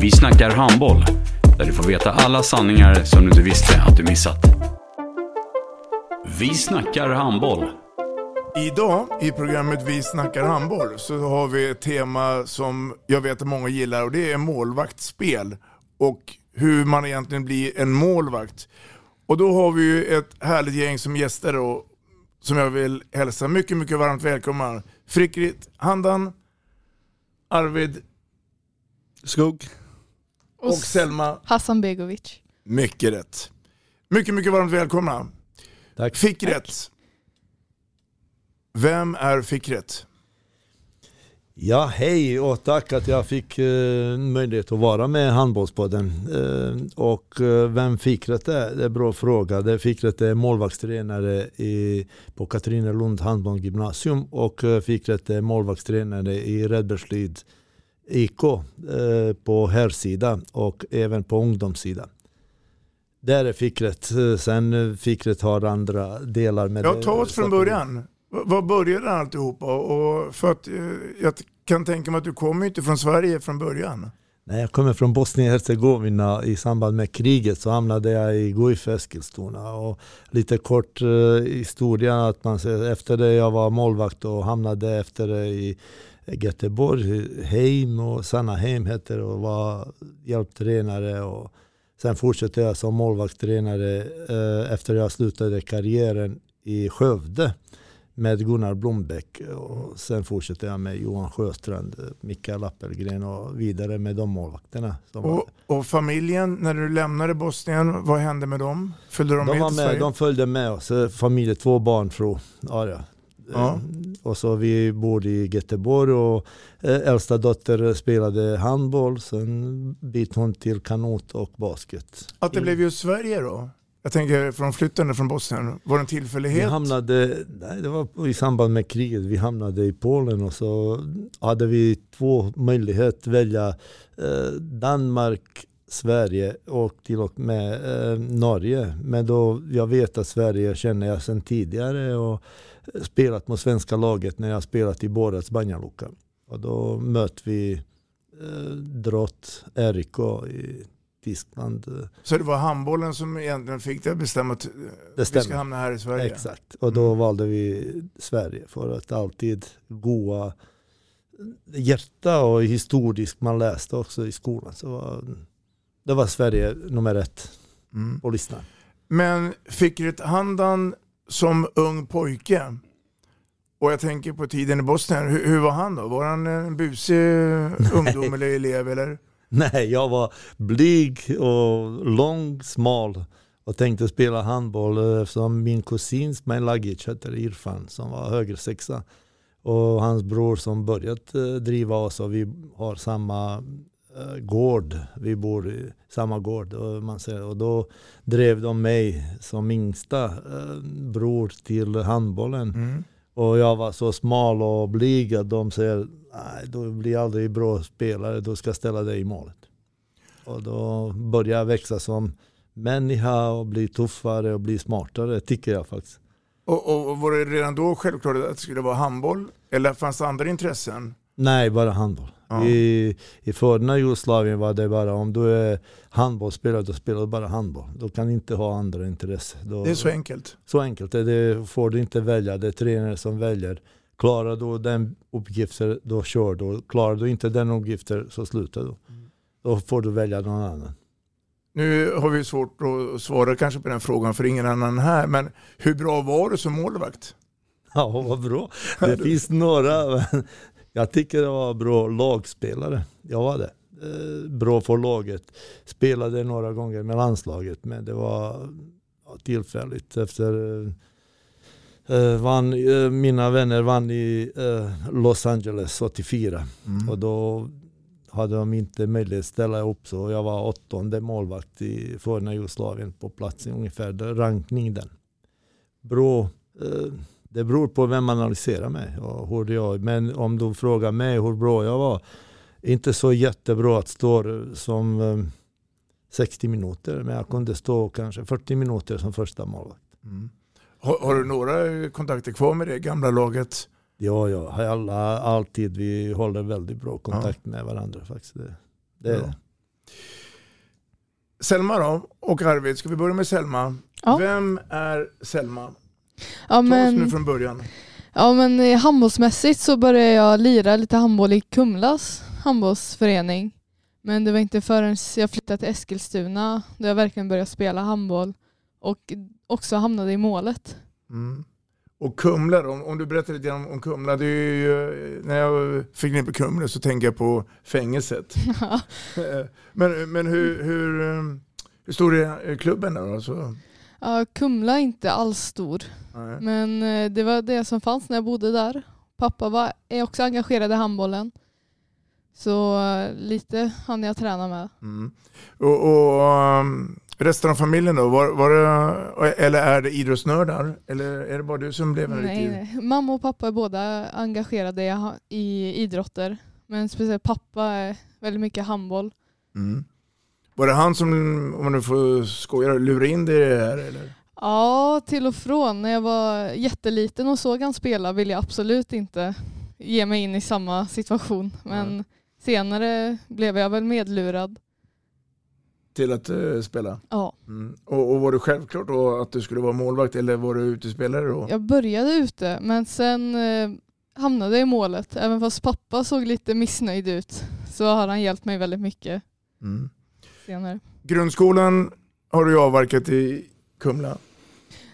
Vi snackar handboll, där du får veta alla sanningar som du inte visste att du missat. Vi snackar handboll. Idag i programmet Vi snackar handboll så har vi ett tema som jag vet att många gillar och det är målvaktsspel och hur man egentligen blir en målvakt. Och då har vi ju ett härligt gäng som gäster och som jag vill hälsa mycket, mycket varmt välkomna. Frikrit Handan, Arvid Skog och Selma Hassan Begovic. Mycket rätt. Mycket, mycket varmt välkomna. Tack. Fick rätt. Vem är Fickret? Ja, hej och tack att jag fick eh, möjlighet att vara med i Handbollspodden. Eh, och eh, vem Fickret är? Det är en bra fråga. Det är Fickret är målvaktstränare i, på Katrinelund handbollsgymnasium och eh, Fickret är målvaktstränare i Redbergslid IK eh, på herrsidan och även på ungdomssidan. Där är Fickret. Eh, Sen Fickret har andra delar med Ja, ta oss från början. V- Vad började alltihopa? Och för att, eh, jag kan tänka mig att du kommer inte från Sverige från början. Nej, jag kommer från Bosnien-Hercegovina. I samband med kriget så hamnade jag i Guif Eskilstuna. Och lite kort historia att man efter det jag var målvakt och hamnade efter det i Göteborg, Heim och Sannaheim heter det och var hjälptränare. Och sen fortsatte jag som målvaktstränare eh, efter jag slutade karriären i Skövde med Gunnar Blombeck och sen fortsatte jag med Johan Sjöstrand, Mikael Appelgren och vidare med de målvakterna. Och, och familjen, när du lämnade Bosnien, vad hände med dem? Följde de, de, med var med, Sverige? de följde med oss, eh, familj, två barnfru. Ja, ja. Ja. Eh, Och så vi bor i Göteborg och eh, äldsta dotter spelade handboll, sen bytte hon till kanot och basket. Att det blev just Sverige då? Jag tänker från flyttande från Bosnien, var det en Vi tillfällighet? hamnade, nej, det var i samband med kriget, vi hamnade i Polen och så hade vi två möjligheter att välja eh, Danmark, Sverige och till och med eh, Norge. Men då, jag vet att Sverige känner jag sedan tidigare och spelat mot svenska laget när jag spelat i Borac Banjaluka. Och då mötte vi eh, Drott, RIK i Tyskland. Så det var handbollen som egentligen fick dig att bestämma att eh, vi ska hamna här i Sverige? Exakt, och då valde vi Sverige för att alltid goa hjärta och historiskt man läste också i skolan. Så var, det var Sverige nummer ett Mm. på listan. Men Fikret Handan som ung pojke, och jag tänker på tiden i Bosnien, hur, hur var han då? Var han en busig ungdom eller elev? Eller? Nej, jag var blyg och lång, smal och tänkte spela handboll eftersom min kusin Smail Lagic heter Irfan som var höger sexa och hans bror som börjat eh, driva oss och vi har samma gård. Vi bor i samma gård och, man säger, och då drev de mig som yngsta eh, bror till handbollen. Mm. Och jag var så smal och blyg att de säger nej, du blir aldrig bra spelare, du ska ställa dig i målet. Och då började jag växa som människa och bli tuffare och bli smartare, tycker jag faktiskt. Och, och, och var det redan då självklart att det skulle vara handboll? Eller fanns det andra intressen? Nej, bara handboll. Ja. I, I förra Jugoslavien var det bara om du är handbollsspelare, då spelar du bara handboll. Du kan inte ha andra intressen. Då, Det är så enkelt. Så enkelt är det. Får du inte välja. Det är tränare som väljer. Klarar du den uppgiften, då kör du. Klarar du inte den uppgiften, så slutar du. Då får du välja någon annan. Nu har vi svårt att svara kanske på den frågan för ingen annan här, men hur bra var du som målvakt? Ja, vad bra. Det finns några, jag tycker det var bra lagspelare. Jag var det. Eh, Bra för laget. Spelade några gånger med landslaget, men det var tillfälligt efter eh, vann, eh, mina vänner vann i Los Angeles 84 och då hade de inte möjlighet att ställa upp så jag var åttonde målvakt i forna Jugoslavien på plats i ungefär där, rankning den. Bra, eh, det beror på vem man analyserar mig och hur jag, men om du frågar mig hur bra jag var, inte så jättebra att stå som eh, 60 minuter, men jag kunde stå kanske 40 minuter som första målvakt. Har, har du några kontakter kvar med det gamla laget? Ja, ja, har alla, alltid. Vi håller väldigt bra kontakt med varandra faktiskt. Det, det, Ja. Selma då, och Arvid, ska vi börja med Selma? Ja. Vem är Selma? Ja Ta oss nu men, från början. ja men eh, handbollsmässigt så började jag lira lite handboll i Kumlas handbollsförening. Men det var inte förrän jag flyttade till Eskilstuna då jag verkligen började spela handboll och också hamnade i målet. Mm. Och Kumla då, om, du berättar lite om, om Kumla. Det är ju, när jag fick ner på Kumla så tänker jag på fängelset. men men hur, hur, eh, hur stor är klubben då? Alltså, Ja, Kumla är inte alls stor. nej. Men eh, det var det som fanns när jag bodde där. Pappa var, är också engagerad i handbollen. Så eh, lite hann jag träna med. Mm. Och, och um, resten av familjen då? Var, var det, eller är det idrottsnördar? Eller är det bara du som blev en Nej, riktig... nej. Mamma och pappa är båda engagerade i- i idrotter. Men speciellt pappa är väldigt mycket handboll. Mm. Var det han som, om man nu får skoja, lurade in dig i det här? Eller? Ja, till och från. När jag var jätteliten och såg han spela ville jag absolut inte ge mig in i samma situation. Men senare blev jag väl medlurad. Till att eh, spela? Ja. Mm. Och, och var det självklart då att du skulle vara målvakt eller var du utespelare då? Jag började ute men sen eh, hamnade jag i målet. Även fast pappa såg lite missnöjd ut så har han hjälpt mig väldigt mycket Mm. Senare. Grundskolan har du avverkat i Kumla.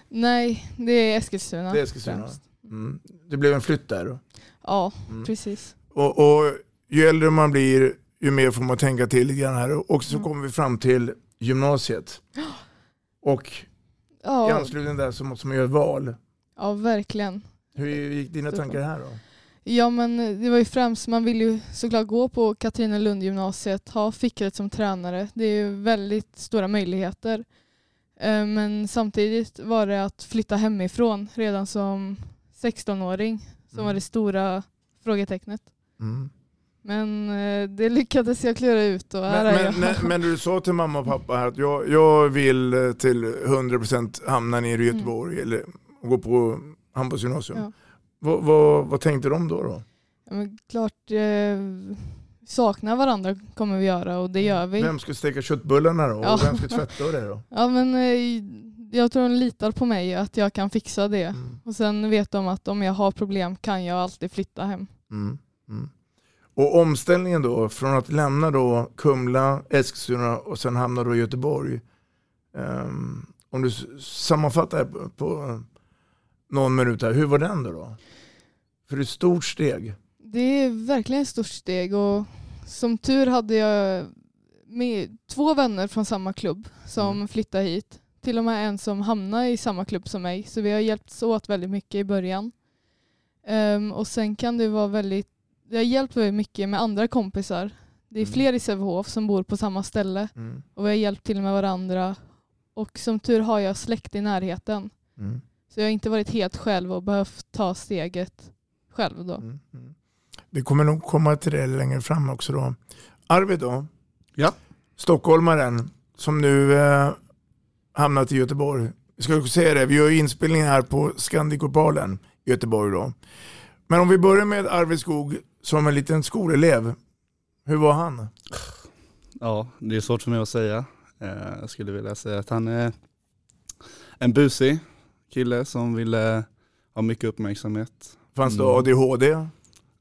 Nej, det är Eskilstuna. Det är Eskilstuna. Mm. Det blev en flytt där då. Ja, Mm. precis. Och, och ju äldre man blir, ju mer får man tänka till lite grann här. Och så Mm. kommer vi fram till gymnasiet. Och i Ja, anslutning där så måste man göra ett val. ja, verkligen. Hur gick dina tankar här då? Ja men det var ju främst, man vill ju såklart gå på Katarina Lund gymnasiet, ha Fickret som tränare. Det är ju väldigt stora möjligheter. Eh, Men samtidigt var det att flytta hemifrån redan som 16-åring som Mm. var det stora frågetecknet. Mm. Men eh, det lyckades jag klura ut och här Men, är jag. men, men du sa till mamma och pappa här att jag, jag vill eh, till 100% hamna nere i Göteborg eller gå på handbollsgymnasium. Ja. Vad, vad, vad tänkte de då? då? Ja, men klart, eh, sakna varandra kommer vi göra och det gör vi. Vem ska steka köttbullarna då? Ja. Och vem ska tvätta och det då? Ja men eh, jag tror de litar på mig att jag kan fixa det. Mm. Och sen vet de att om jag har problem kan jag alltid flytta hem. Mm. Mm. Och omställningen då, från att lämna då Kumla, Eskilstuna och sen hamna då i Göteborg. Ehm, om du sammanfattar på, på någon minut här, hur var den då? då? För det är ett stort steg. Det är verkligen ett stort steg och som tur hade jag med två vänner från samma klubb som flyttade hit. Till och med en som hamnade i samma klubb som mig. Så vi har hjälpts åt väldigt mycket i början. Ehm, och sen kan det vara väldigt, det har hjälpt väldigt mycket med andra kompisar. Det är Mm. fler i Sävehof som bor på samma ställe. Mm. Och vi har hjälpt till med varandra. Och som tur har jag släkt i närheten. Mm. Så jag har inte varit helt själv och behövt ta steget själv då. Mm. Mm. Vi kommer nog komma till det längre fram också då. Arvid då? Ja. Stockholmaren som nu eh, hamnat i Göteborg. Vi ska också säga det, vi gör ju inspelning här på Scandicopalen i Göteborg då. Men om vi börjar med Arvid Skog som en liten skolelev. Hur var han? Ja, det är svårt för mig att säga. Eh, Jag skulle vilja säga att han är en busig kille som ville ha mycket uppmärksamhet. Fanns det Mm. ADHD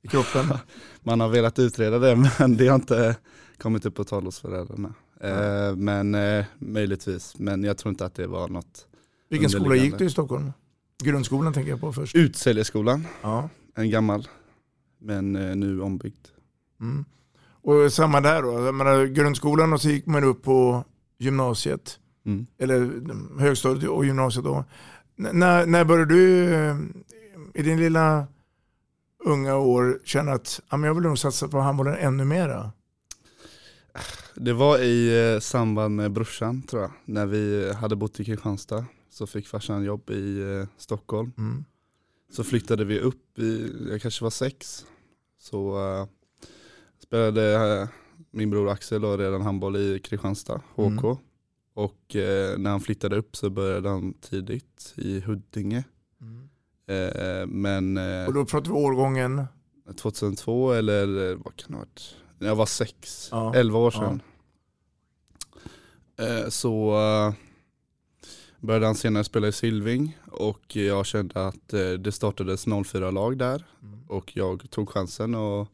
i kroppen? Man har velat utreda det men det har inte kommit upp på tal hos föräldrarna. Eh, men eh, möjligtvis, men jag tror inte att det var något Vilken skola gick du i Stockholm? Grundskolan tänker jag på först. Utsäljeskolan, Ja. en gammal, men eh, nu ombyggd. Mm. Och samma där då, jag menar, grundskolan och så gick man upp på gymnasiet. Mm. Eller högstadiet och gymnasiet då. N- när, när började du eh, i din lilla unga år känna att ja, men jag vill nog satsa på handbollen ännu mera? Det var i eh, samband med brorsan tror jag, när vi hade bott i Kristianstad. Så fick farsan jobb i eh, Stockholm. Mm. Så flyttade vi upp, i, jag kanske var sex. Så eh, spelade eh, min bror Axel då redan handboll i Kristianstad, HK. Mm. Och eh, när han flyttade upp så började han tidigt i Huddinge. Eh, men eh, Och då pratar vi årgången? 2002 eller eh, vad kan det ha varit? När jag var sex, Ja. 11 år sedan. Eh, så började han senare spela i Silving och jag kände att det startades 04-lag där. Och jag tog chansen och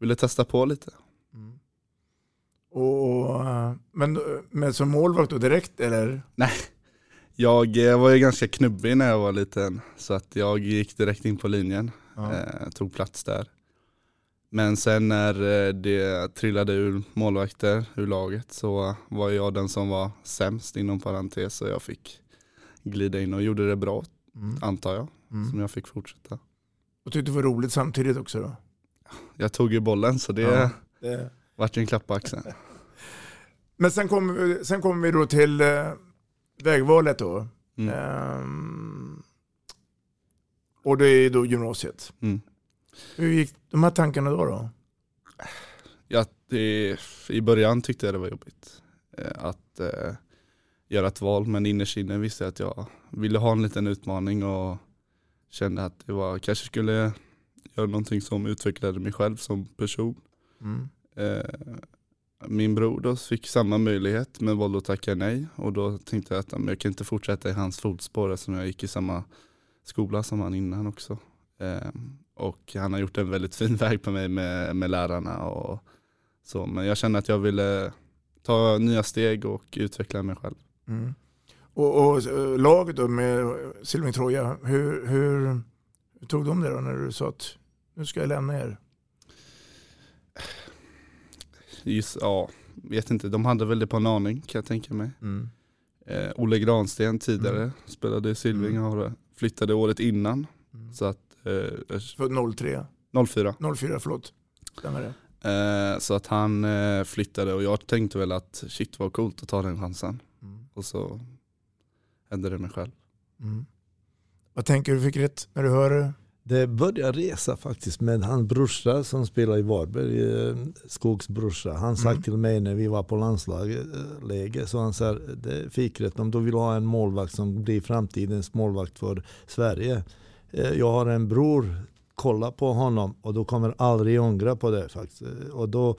ville testa på lite. Och, och, men, men som målvakt då direkt eller? Nej, jag eh, var ju ganska knubbig när jag var liten så att jag gick direkt in på linjen, Ja. eh, tog plats där. Men sen när eh, det trillade ur målvakter ur laget så var jag den som var sämst inom parentes och jag fick glida in och gjorde det bra Mm. antar jag, Mm. som jag fick fortsätta. Och tyckte det var roligt samtidigt också då? Jag tog ju bollen så det, Ja, det- vart ju en klapp på axeln. Men sen kommer kommer vi då till eh, vägvalet då. Mm. Ehm, och det är då gymnasiet. Mm. Hur gick de här tankarna då? då? Ja, det, I början tyckte jag det var jobbigt eh, att eh, göra ett val men innerst inne visste jag att jag ville ha en liten utmaning och kände att det var, kanske skulle göra någonting som utvecklade mig själv som person. Mm. Eh, min bror då fick samma möjlighet men valde att tacka nej och då tänkte jag att jag kan inte fortsätta i hans fotspår eftersom jag gick i samma skola som han innan också. Ehm, och han har gjort en väldigt fin väg på mig med, med lärarna och så. Men jag kände att jag ville ta nya steg och utveckla mig själv. Mm. Och, och eh, laget då med Silving Troja, hur, hur, hur tog de det då när du sa att nu ska jag lämna er? Just, ja, vet inte, de hade väl det på en aning kan jag tänka mig. Mm. Eh, Olle Gransten tidigare Mm. spelade i Silving Mm. och flyttade året innan. Så att, eh, För 03? 04. 04, förlåt. Stämmer det? Eh, så att han eh, flyttade och jag tänkte väl att shit vad coolt att ta den chansen. Mm. Och så hände det mig själv. Mm. Vad tänker du fick rätt när du hör det? Började resa faktiskt med hans brorsa som spelar i Varberg, eh, Skogs brorsa. Han sa Mm. till mig när vi var på landslagsläge, så han sa det fick rätt om du vill ha en målvakt som blir framtidens målvakt för Sverige. Eh, Jag har en bror, kolla på honom och du kommer aldrig ångra på det faktiskt. Eh, Och då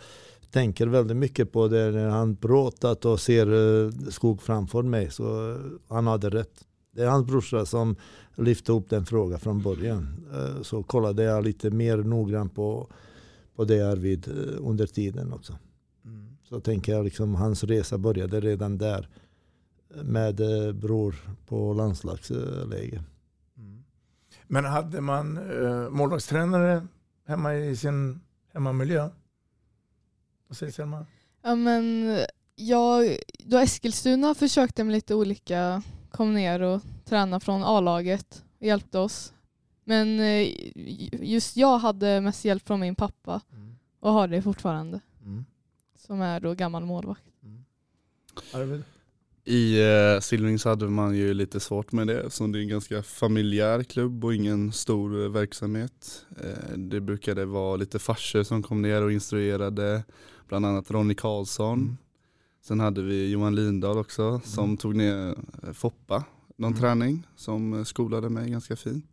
tänker väldigt mycket på det när han pratat och ser Skog framför mig. Så han hade rätt. Det är hans brorsa som lyfte upp den frågan från början. Eh, Så kollade jag lite mer noggrant på, på det Arvid eh, under tiden också. Så tänker jag liksom hans resa började redan där med eh, bror på landslagsläge. Men hade man eh, målvaktstränare hemma i sin hemmamiljö? Vad säger Selma? Ja, men jag, då Eskilstuna försökte med lite olika, kom ner och tränade från A-laget och hjälpte oss. Men eh, just jag hade mest hjälp från min pappa och har det fortfarande. Mm. Som är då gammal målvakt. Arvid? I eh, Silving så hade man ju lite svårt med det eftersom det är en ganska familjär klubb och ingen stor eh, verksamhet. Eh, det brukade vara lite farser som kom ner och instruerade, bland annat Ronny Karlsson. Sen hade vi Johan Lindahl också som tog ner eh, Foppa, någon träning som eh, skolade mig ganska fint.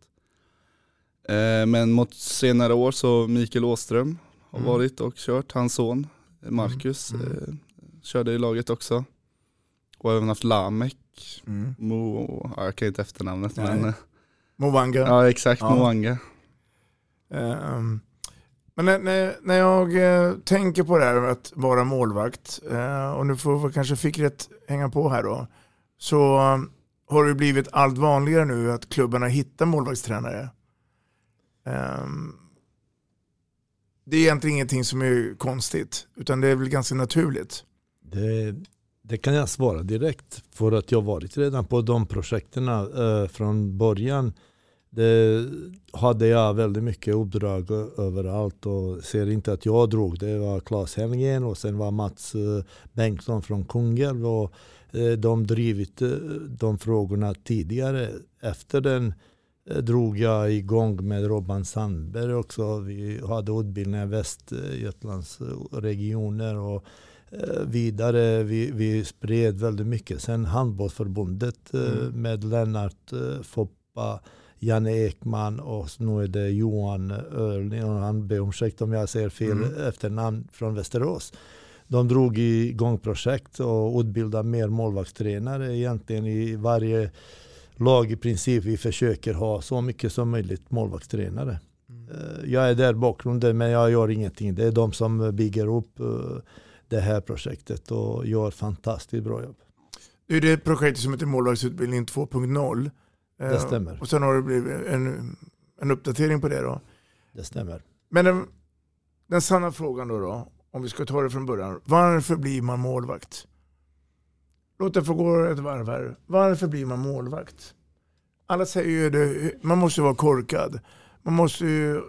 Eh, men mot senare år så Mikael Åström har Mm. varit och kört, hans son eh, Marcus Mm. eh, körde i laget också. Och även haft Lamek, Mm. Mo, ja, jag kan inte efternamnet Nej. men eh, Movanga? Ja exakt, Ja. Moanga. Ehm, Men när, när, när jag eh, tänker på det här med att vara målvakt, eh, och nu får vi kanske Fickret hänga på här då, så har det blivit allt vanligare nu att klubbarna hittar målvaktstränare. Um, det är egentligen ingenting som är konstigt, utan det är väl ganska naturligt. Det, det kan jag svara direkt för att jag varit redan på de projekten eh, från början. Det hade jag väldigt mycket uppdrag överallt och ser inte att jag drog. Det var Claes Helgen och sen var Mats eh, Bengtsson från Kungälv. Och de drivit eh, de frågorna tidigare. Efter den eh, drog jag igång med Robban Sandberg också. Vi hade utbildningar i Västgötlands regioner och eh, vidare. Vi, vi spred väldigt mycket. Sen handbollsförbundet eh, Mm. med Lennart Foppa, Janne Ekman och nu är det Johan Öhrling. Och Han ber om ursäkt om jag säger fel Mm. efternamn från Västerås. De drog igång projekt och utbildade mer målvaktstränare egentligen i varje lag i princip. Vi försöker ha så mycket som möjligt målvaktstränare. Eh, Jag är där bakgrunden men jag gör ingenting. Det är de som bygger upp eh, det här projektet och gör fantastiskt bra jobb. Det är det projektet som heter Målvaktsutbildning 2.0. Det Eh, stämmer. Och sen har det blivit en, en uppdatering på det då. Det stämmer. Men den, den sanna frågan då, då, om vi ska ta det från början. Varför blir man målvakt? Låt det få gå ett varv här. Varför blir man målvakt? Alla säger ju det, man måste vara korkad. Man måste ju...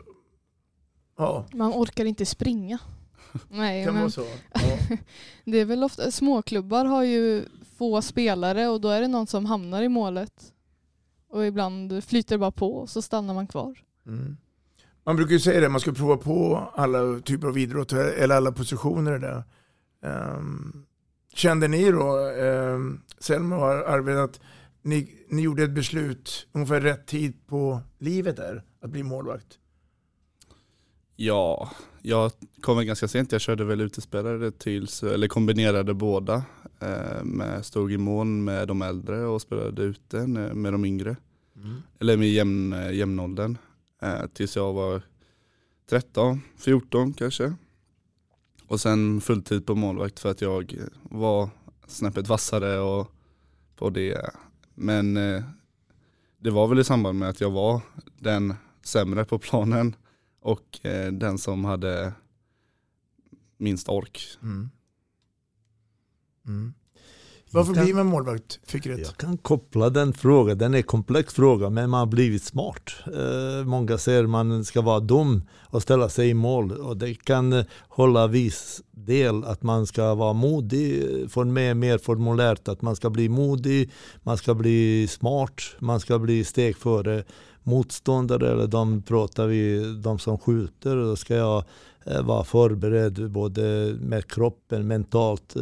Ja, Man orkar inte springa. Nej, kan men så. Ja. det är väl ofta, småklubbar har ju få spelare och då är det någon som hamnar i målet. Och ibland flyter det bara på och så stannar man kvar. Mm. Man brukar ju säga det, man ska prova på alla typer av idrott eller alla positioner där. Um, kände ni då, um, Selma och Arvid, att ni, ni gjorde ett beslut ungefär rätt tid på livet där, att bli målvakt? Ja, jag kom ganska sent. Jag körde väl utespelare tills, eller kombinerade båda. Eh, med, stod i mån med de äldre och spelade ute med de yngre. Eller med jämn, eh, jämnåldern. Eh, tills jag var 13, 14 kanske. Och sen fulltid på målvakt för att jag var snäppet vassare och på det. Men eh, det var väl i samband med att jag var den sämre på planen och eh, den som hade minst ork. Mm. Mm. Varför kan- blir man målvakt, fick rätt? Jag kan koppla den frågan, den är en komplex fråga men man har blivit smart. Eh, många säger man ska vara dum och ställa sig i mål och det kan eh, hålla viss del att man ska vara modig, eh, få med mer formulärt att man ska bli modig, man ska bli smart, man ska bli steg före motståndare eller de pratar vi, de som skjuter, då ska jag eh, vara förberedd både med kroppen, mentalt.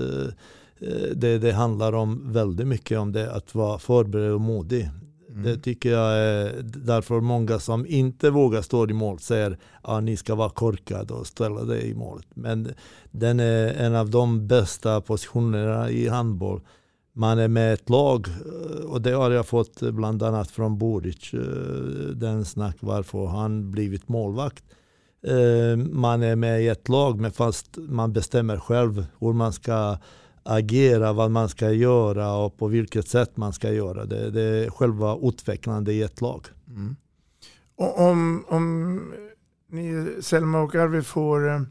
Eh, det, det handlar om väldigt mycket om det, att vara förberedd och modig. Det tycker jag är därför många som inte vågar stå i mål säger att ah, ni ska vara korkade och ställa dig i målet. Men den är en av de bästa positionerna i handboll. Man är med ett lag eh, och det har jag fått bland annat från Boric, eh, den snack varför han blivit målvakt. Man är med i ett lag men fast man bestämmer själv hur man ska agera, vad man ska göra och på vilket sätt man ska göra det. Det är själva utvecklandet i ett lag. Mm. Och om, om ni, Selma och Arvid får eh,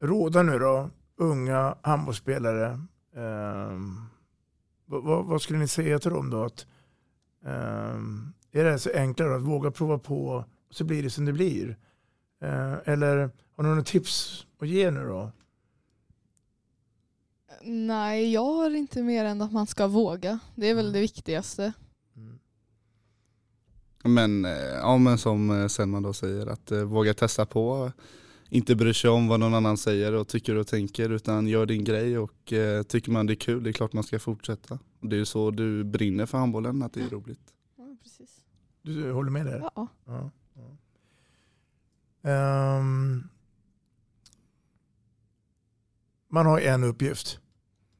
råda nu då, unga handbollsspelare, eh, vad, vad, vad skulle ni säga till dem då? Att, eh, är det så enklare att våga prova på så blir det som det blir? Eh, eller har ni några tips att ge nu då? Nej, jag har inte mer än att man ska våga. Det är väl det viktigaste. Men, eh, ja, men som eh, Selma då säger, att eh, våga testa på. Inte bry sig om vad någon annan säger och tycker och tänker utan gör din grej och eh, tycker man det är kul, det är klart man ska fortsätta. Det är ju så du brinner för handbollen, att det är roligt. Ja, precis. Du håller med där? Ja. Ja, ja. Ehm, man har en uppgift.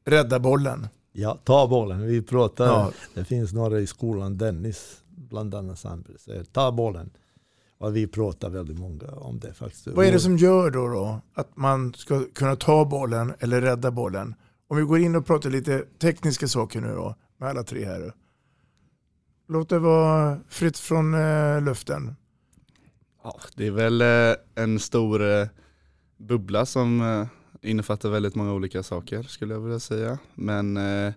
Rädda bollen. Ja, ta bollen. Vi pratar, Ja. det finns några i skolan, Dennis bland annat, han säger ta bollen. Och vi pratar väldigt många om det faktiskt. Vad är det som gör då, då att man ska kunna ta bollen eller rädda bollen? Om vi går in och pratar lite tekniska saker nu då, med alla tre här. Låt det vara fritt från eh, luften. Ja, det är väl eh, en stor eh, bubbla som eh, innefattar väldigt många olika saker skulle jag vilja säga. Men eh,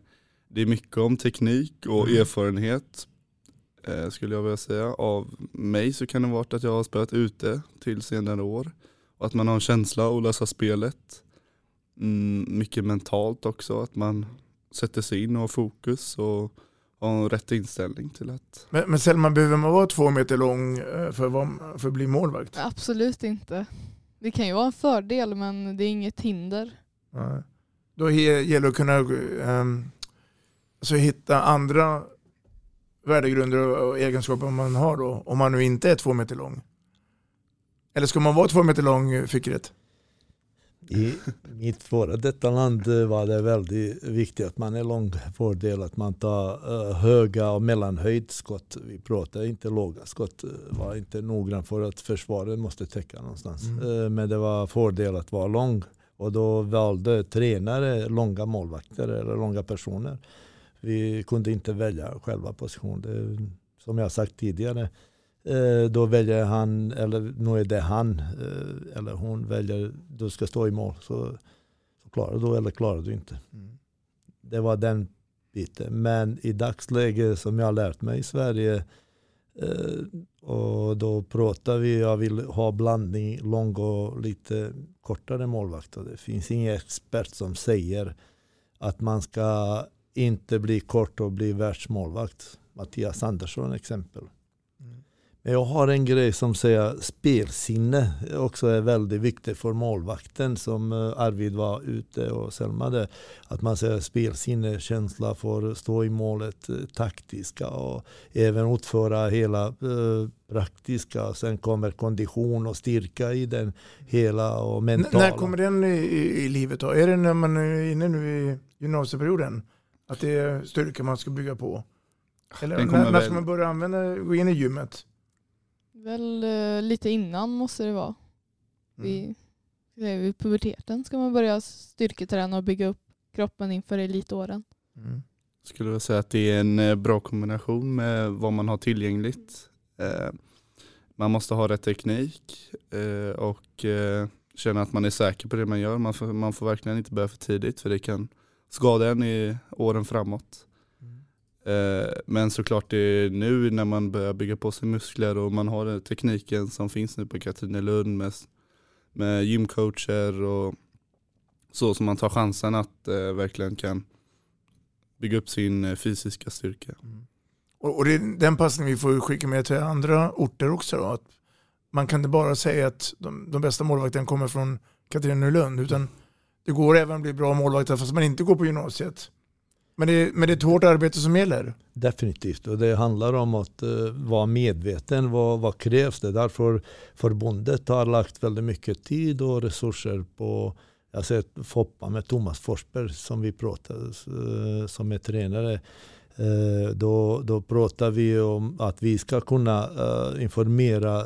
det är mycket om teknik och Mm. erfarenhet eh, skulle jag vilja säga. Av mig så kan det vara att jag har spelat ute till senare år. Och att man har en känsla att lösa spelet. Mm, mycket mentalt också, att man sätter sig in och har fokus och har rätt inställning till att Men, men Selma, behöver man vara två meter lång eh, för för att bli målvakt? Absolut inte. Det kan ju vara en fördel men det är inget hinder. Då gäller det att kunna um, alltså hitta andra värdegrunder och egenskaper man har då, om man nu inte är två meter lång. Eller ska man vara två meter lång, eh, i mitt före detta land eh, var det väldigt viktigt att man är lång fördel att man tar eh, höga och mellanhöjdskott. Vi pratar inte låga skott. eh, var inte noggrann för att försvaret måste täcka någonstans. Mm. Men det var fördel att vara lång. Och då valde tränare långa målvakter eller långa personer. Vi kunde inte välja själva position. Det, som jag sagt tidigare. Eh, då väljer han, eller nu är det han eh, eller hon väljer, du ska stå i mål. Så, så klarar du eller klarar du inte. Mm. Det var den biten. Men i dagsläget som jag har lärt mig i Sverige eh, och då pratar vi, jag vill ha blandning lång och lite kortare målvakter. Det finns ingen expert som säger att man ska inte bli kort och bli världsmålvakt. Mattias Andersson exempel. Men jag har en grej som säger spelsinne också är väldigt viktigt för målvakten som eh, Arvid var ute och Selma där. Att man säger spelsinne, känsla för att stå i målet, eh, taktiska och även utföra hela eh, praktiska. Sen kommer kondition och styrka i den hela och N- mentala. när kommer den i, i, i livet då? Är det när man är inne nu i gymnasieperioden? Att det är styrka man ska bygga på? Eller när, när ska man börja använda, gå in i gymmet? Väl eh, lite innan måste det vara. Vid, det är vid puberteten ska man börja styrketräna och bygga upp kroppen inför elitåren. Mm. skulle jag säga att det är en eh, bra kombination med vad man har tillgängligt. Eh, Man måste ha rätt teknik eh, och eh, känna att man är säker på det man gör. Man får, man får verkligen inte börja för tidigt för det kan skada en i åren framåt. Eh, men såklart det är nu när man börjar bygga på sig muskler och man har den tekniken som finns nu på Katrinelund med, med gymcoacher och så som man tar chansen att eh, verkligen kan bygga upp sin eh, fysiska styrka. Mm. Och, och det är den passningen vi får skicka med till andra orter också. Då, att man kan inte bara säga att de, de bästa målvakterna kommer från Katrinelund utan det går även att bli bra målvakter fast man inte går på gymnasiet. Men det, är- men det är ett hårt arbete som gäller. Definitivt, och det handlar om att uh, vara medveten. Vad, vad krävs det? Därför förbundet har lagt väldigt mycket tid och resurser på jag ser Foppa med Thomas Forsberg som vi pratade eh, som är tränare. Eh, då, då pratar vi om att vi ska kunna eh, informera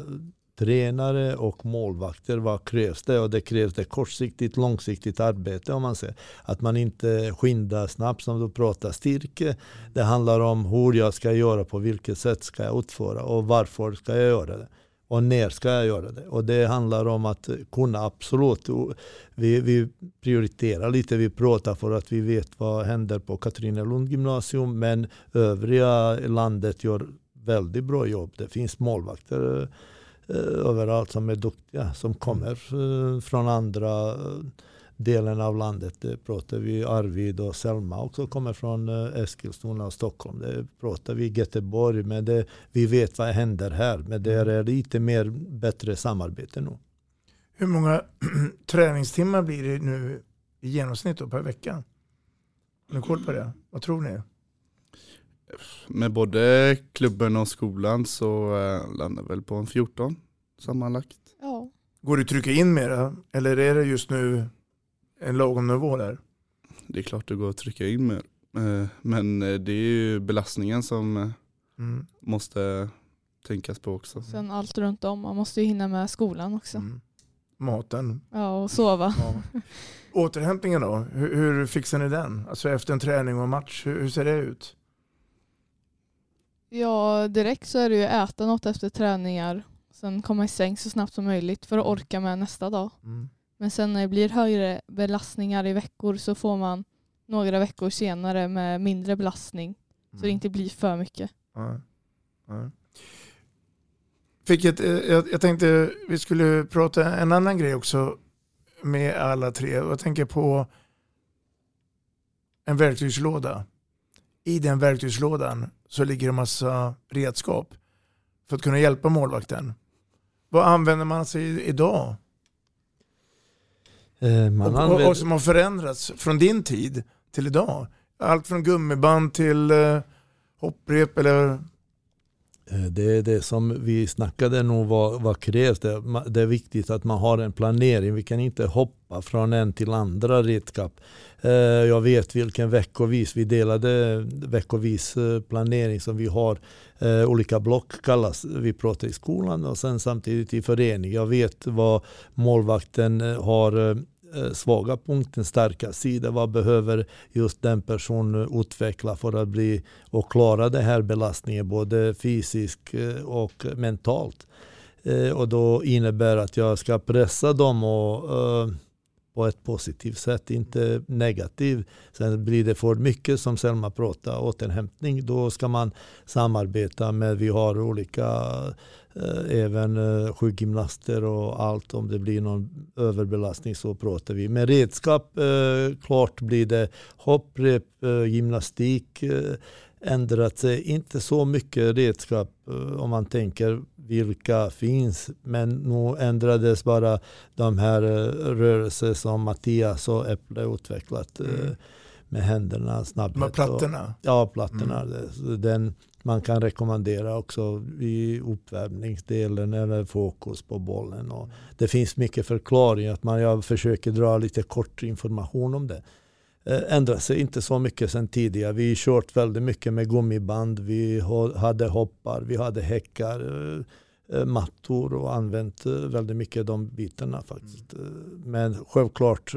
tränare och målvakter. Vad krävs det? Och det krävs det kortsiktigt, långsiktigt arbete om man säger. Att man inte skyndar snabbt som du pratar styrke. Det handlar om hur jag ska göra, på vilket sätt ska jag utföra och varför ska jag göra det. Och när ska jag göra det? Och det handlar om att kunna absolut. Vi, vi prioriterar lite, vi pratar för att vi vet vad händer på Katrinelund gymnasium. Men övriga landet gör väldigt bra jobb. Det finns målvakter överallt som är duktiga. Som kommer eh, från andra eh, delen av landet. Det pratar vi Arvid och Selma också kommer från eh, Eskilstuna och Stockholm. Det pratar vi Göteborg. Men det, vi vet vad händer här. Men det är lite mer bättre samarbete nu. Hur många träningstimmar blir det nu i genomsnitt per vecka? Har ni koll på det? Vad tror ni? Med både klubben och skolan så eh, landar väl på en 14 sammanlagt. Ja. Går att trycka in mera? Eller är det just nu en lagom nivå där? Det är klart det går att trycka in mer. Eh, Men eh, det är ju belastningen som Mm. måste tänkas på också. Sen allt runt om. Man måste ju hinna med skolan också. Mm. Maten. Ja, och sova. Ja. Återhämtningen då? Hur, hur fixar ni den? Alltså efter en träning och match, hur, hur ser det ut? Ja, direkt så är det ju äta något efter träningar. Sen komma i säng så snabbt som möjligt för att orka med nästa dag. Mm. Men sen när det blir högre belastningar i veckor så får man några veckor senare med mindre belastning. Så det Mm. inte blir för mycket. Ja. Ja. Fick ett, eh, jag, jag tänkte vi skulle prata en annan grej också med alla tre. Jag tänker på en verktygslåda. I den verktygslådan så ligger en massa redskap för att kunna hjälpa målvakten. Vad använder man sig idag? Eh, man och, använder- och som har förändrats från din tid till idag? Allt från gummiband till eh, hopprep eller Eh, det är det som vi snackade nog vad, vad krävs det. Det är viktigt att man har en planering. Vi kan inte hoppa från en till andra redskap. Eh, jag vet vilken veckovis, vi delade veckovis eh, planering som vi har. Olika block kallas, vi pratar i skolan och sen samtidigt i förening. Jag vet vad målvakten har Eh, svaga punkten, starka sida. Vad behöver just den personen utveckla för att bli och klara den här belastningen både fysiskt eh, och mentalt. Eh, och då innebär att jag ska pressa dem och, på ett positivt sätt, inte negativt. Sen blir det för mycket som Selma pratar, återhämtning. Då ska man samarbeta med, vi har olika även eh, sjukgymnaster och allt. Om det blir någon överbelastning så pratar vi. Med redskap, eh, klart blir det hopprep, eh, gymnastik, eh, ändrat sig. Inte så mycket redskap eh, om man tänker vilka finns. Men nu ändrades bara de här eh, rörelser som Mattias och Äpple utvecklat. eh, Mm. Med händerna, snabbhet. de här och- plattorna? Ja, plattorna. Mm. Den man kan rekommendera också i uppvärmningsdelen eller fokus på bollen. Och det finns mycket förklaring. Att man, jag försöker dra lite kort information om det. Eh, ändrar sig inte så mycket sedan tidigare. Vi har kört väldigt mycket med gummiband. Vi ha- hade hoppar, vi hade häckar, eh, eh, mattor och använt väldigt mycket de bitarna faktiskt. Eh, Men självklart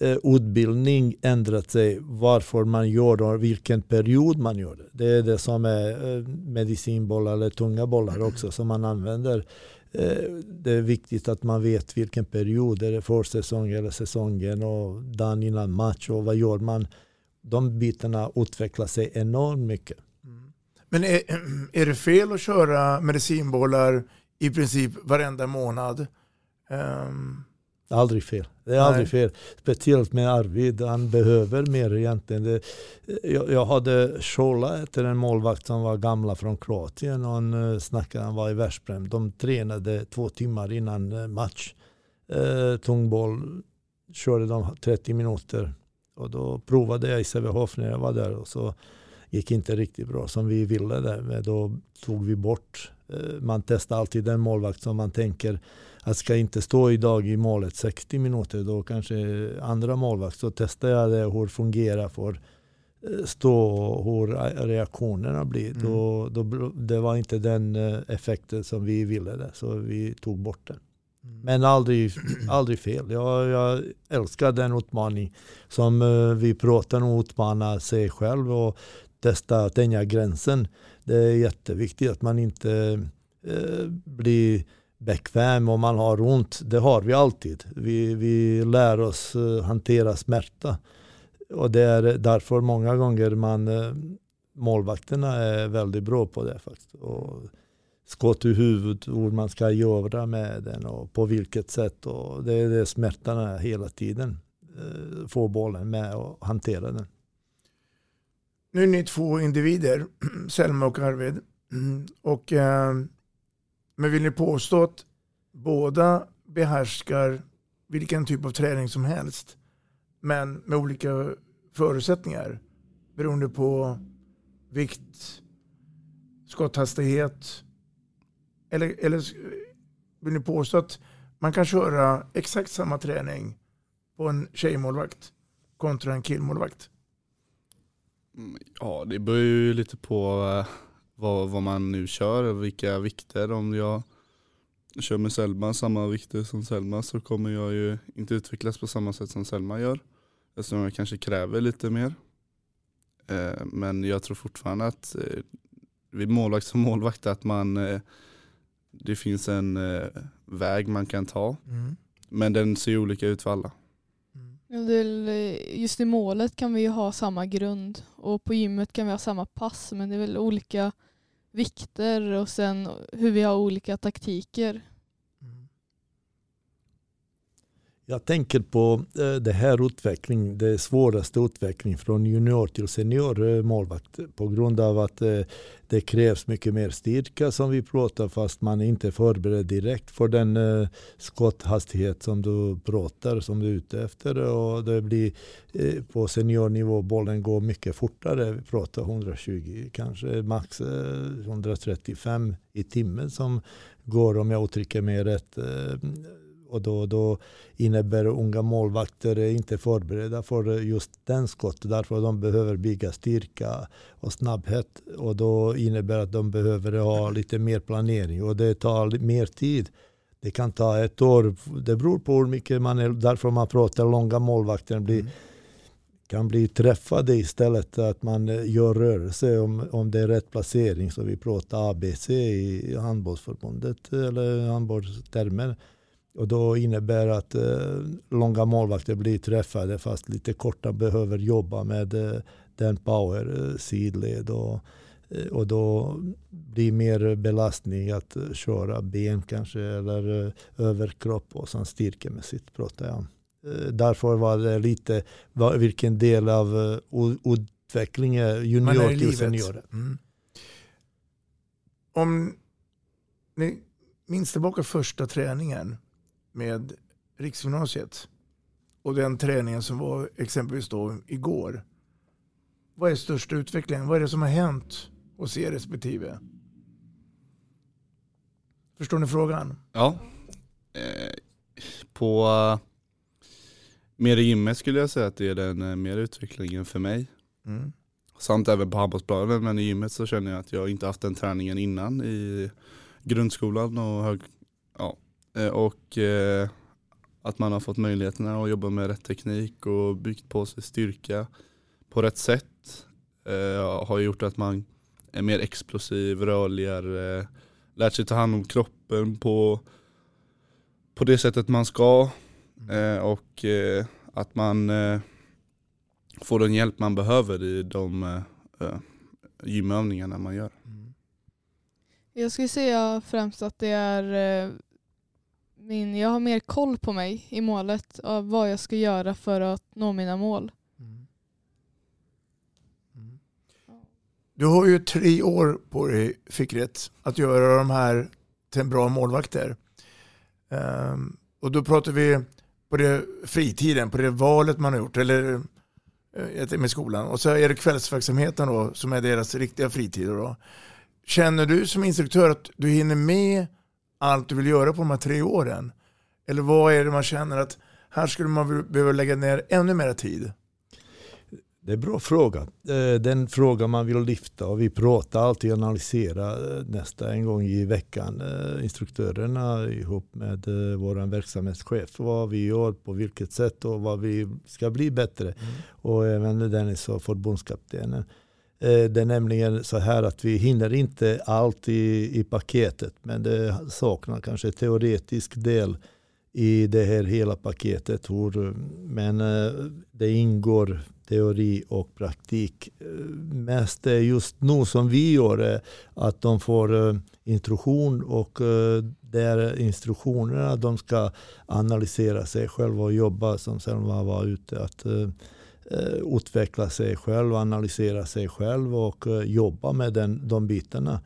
Eh, utbildning ändrat sig. Varför man gör det och vilken period man gör det. Det är det som är eh, medicinbollar eller tunga bollar också som man använder. Eh, det är viktigt att man vet vilken period. Är det försäsong eller säsongen och dagen innan match och vad gör man? De bitarna utvecklar sig enormt mycket. Mm. Men är, är det fel att köra medicinbollar i princip varenda månad? Ehm, Aldrig fel. Det är Nej. aldrig fel. Speciellt med Arvid. Han behöver mer egentligen. Det, jag, jag hade Shola efter en målvakt som var gamla från Kroatien. Och han eh, snackade, han var i Veszprem. De tränade två timmar innan eh, match. Eh, tungboll körde de 30 minuter. Och då provade jag i Sävehof när jag var där. Och så gick inte riktigt bra som vi ville där. Men då tog vi bort. Eh, man testar alltid den målvakt som man tänker att ska inte stå idag i målet 60 minuter då kanske andra målvakt så testar jag det hur det fungerar för eh, stå och hur reaktionerna blir. Mm. Då, då, det var inte den eh, effekten som vi ville där, så vi tog bort den. Men aldrig, aldrig fel. Jag, jag älskar den utmaning som vi pratar om, utmana sig själv och testa att tänja gränsen. Det är jätteviktigt att man inte eh, blir bekväm om man har ont. Det har vi alltid. Vi, vi lär oss eh, hantera smärta. Och det är därför många gånger man, eh, målvakterna är väldigt bra på det. faktiskt. Och skott i huvudet, hur man ska göra med den och på vilket sätt. Och det är det smärtan är hela tiden. Eh, Få bollen med och hantera den. Nu är ni två individer, Selma och Arvid. Mm, Och, eh, men vill ni påstå att båda behärskar vilken typ av träning som helst, men med olika förutsättningar beroende på vikt, skotthastighet? Eller, eller vill ni påstå att man kan köra exakt samma träning på en tjejmålvakt kontra en killmålvakt? Mm, Ja, det beror ju lite på eh, vad, vad man nu kör, vilka vikter. Om jag kör med Selma samma vikter som Selma så kommer jag ju inte utvecklas på samma sätt som Selma gör. Eftersom jag kanske kräver lite mer. Eh, men jag tror fortfarande att eh, vid målvakt som målvakt att man det finns en väg man kan ta. Mm. Men den ser olika ut för alla. Eh, just i målet kan vi ju ha samma grund och på gymmet kan vi ha samma pass men det är väl olika vikter och sen hur vi har olika taktiker. Jag tänker på eh, det här utvecklingen, det svåraste utveckling från junior till senior eh, målvakt på grund av att eh, det krävs mycket mer styrka som vi pratar fast man inte är förberedd direkt för den eh, skotthastighet som du pratar, som du är ute efter. Och det blir eh, på seniornivå, bollen går mycket fortare. Vi pratar 120, kanske max eh, 135 i timmen som går om jag uttrycker mig rätt och då, då innebär unga målvakter inte förberedda för just den skottet. Därför de behöver bygga styrka och snabbhet. Och då innebär att de behöver ha lite mer planering och det tar mer tid. Det kan ta ett år. Det beror på hur mycket man är. Därför man pratar långa målvakter blir, mm. kan bli träffade istället. Att man gör rörelse om, om det är rätt placering. Så vi pratar ABC i handbollsförbundet eller handbollstermer. Och då innebär att eh, långa målvakter blir träffade fast lite korta behöver jobba med eh, den power eh, sidled. Och, eh, och då blir mer belastning att köra ben kanske eller eh, överkropp och sen styrkemässigt pratar jag. Eh, därför var det lite var, vilken del av utvecklingen junior till senior. Mm. Om ni minns tillbaka första träningen med riksgymnasiet och den träningen som var exempelvis då igår. Vad är största utvecklingen? Vad är det som har hänt hos er respektive? Förstår ni frågan? Ja. Eh, på uh, mer i gymmet skulle jag säga att det är den uh, mer utvecklingen för mig. Mm. Samt även på handbollsplanen men i gymmet så känner jag att jag inte haft den träningen innan i grundskolan och hög, Eh, och eh, att man har fått möjligheterna att jobba med rätt teknik och byggt på sig styrka på rätt sätt eh, har gjort att man är mer explosiv, rörligare, lärt sig ta hand om kroppen på, på det sättet man ska. Och att man får den hjälp man behöver i de gymövningarna man gör. Jag skulle säga främst att det är min, jag har mer koll på mig i målet av vad jag ska göra för att nå mina mål. Mm. Mm. Du har ju tre år på dig, fick rätt, att göra de här till en bra målvakter. Um, och då pratar vi på det fritiden, på det valet man har gjort, eller uh, med skolan. Och så är det kvällsverksamheten då, som är deras riktiga fritid. Då. Känner du som instruktör att du hinner med allt du vill göra på de här tre åren? Eller vad är det man känner att här skulle man behöva lägga ner ännu mer tid? Det är en bra fråga. Eh, den fråga man vill lyfta och vi pratar alltid och analyserar eh, nästa en gång i veckan. Eh, instruktörerna ihop med vår verksamhetschef. Vad vi gör, på vilket sätt och vad vi ska bli bättre. Mm. Och även Dennis och förbundskaptenen. Eh, det är nämligen så här att vi hinner inte allt i, i paketet men det saknar kanske teoretisk del i det här hela paketet. Men eh, det ingår teori och praktik. Eh, mest är just nu som vi gör att de får instruktion och där instruktionerna de ska analysera sig själva och jobba som Selma var ute. Att, utveckla sig själv, analysera sig själv och eh, jobba med den, de bitarna.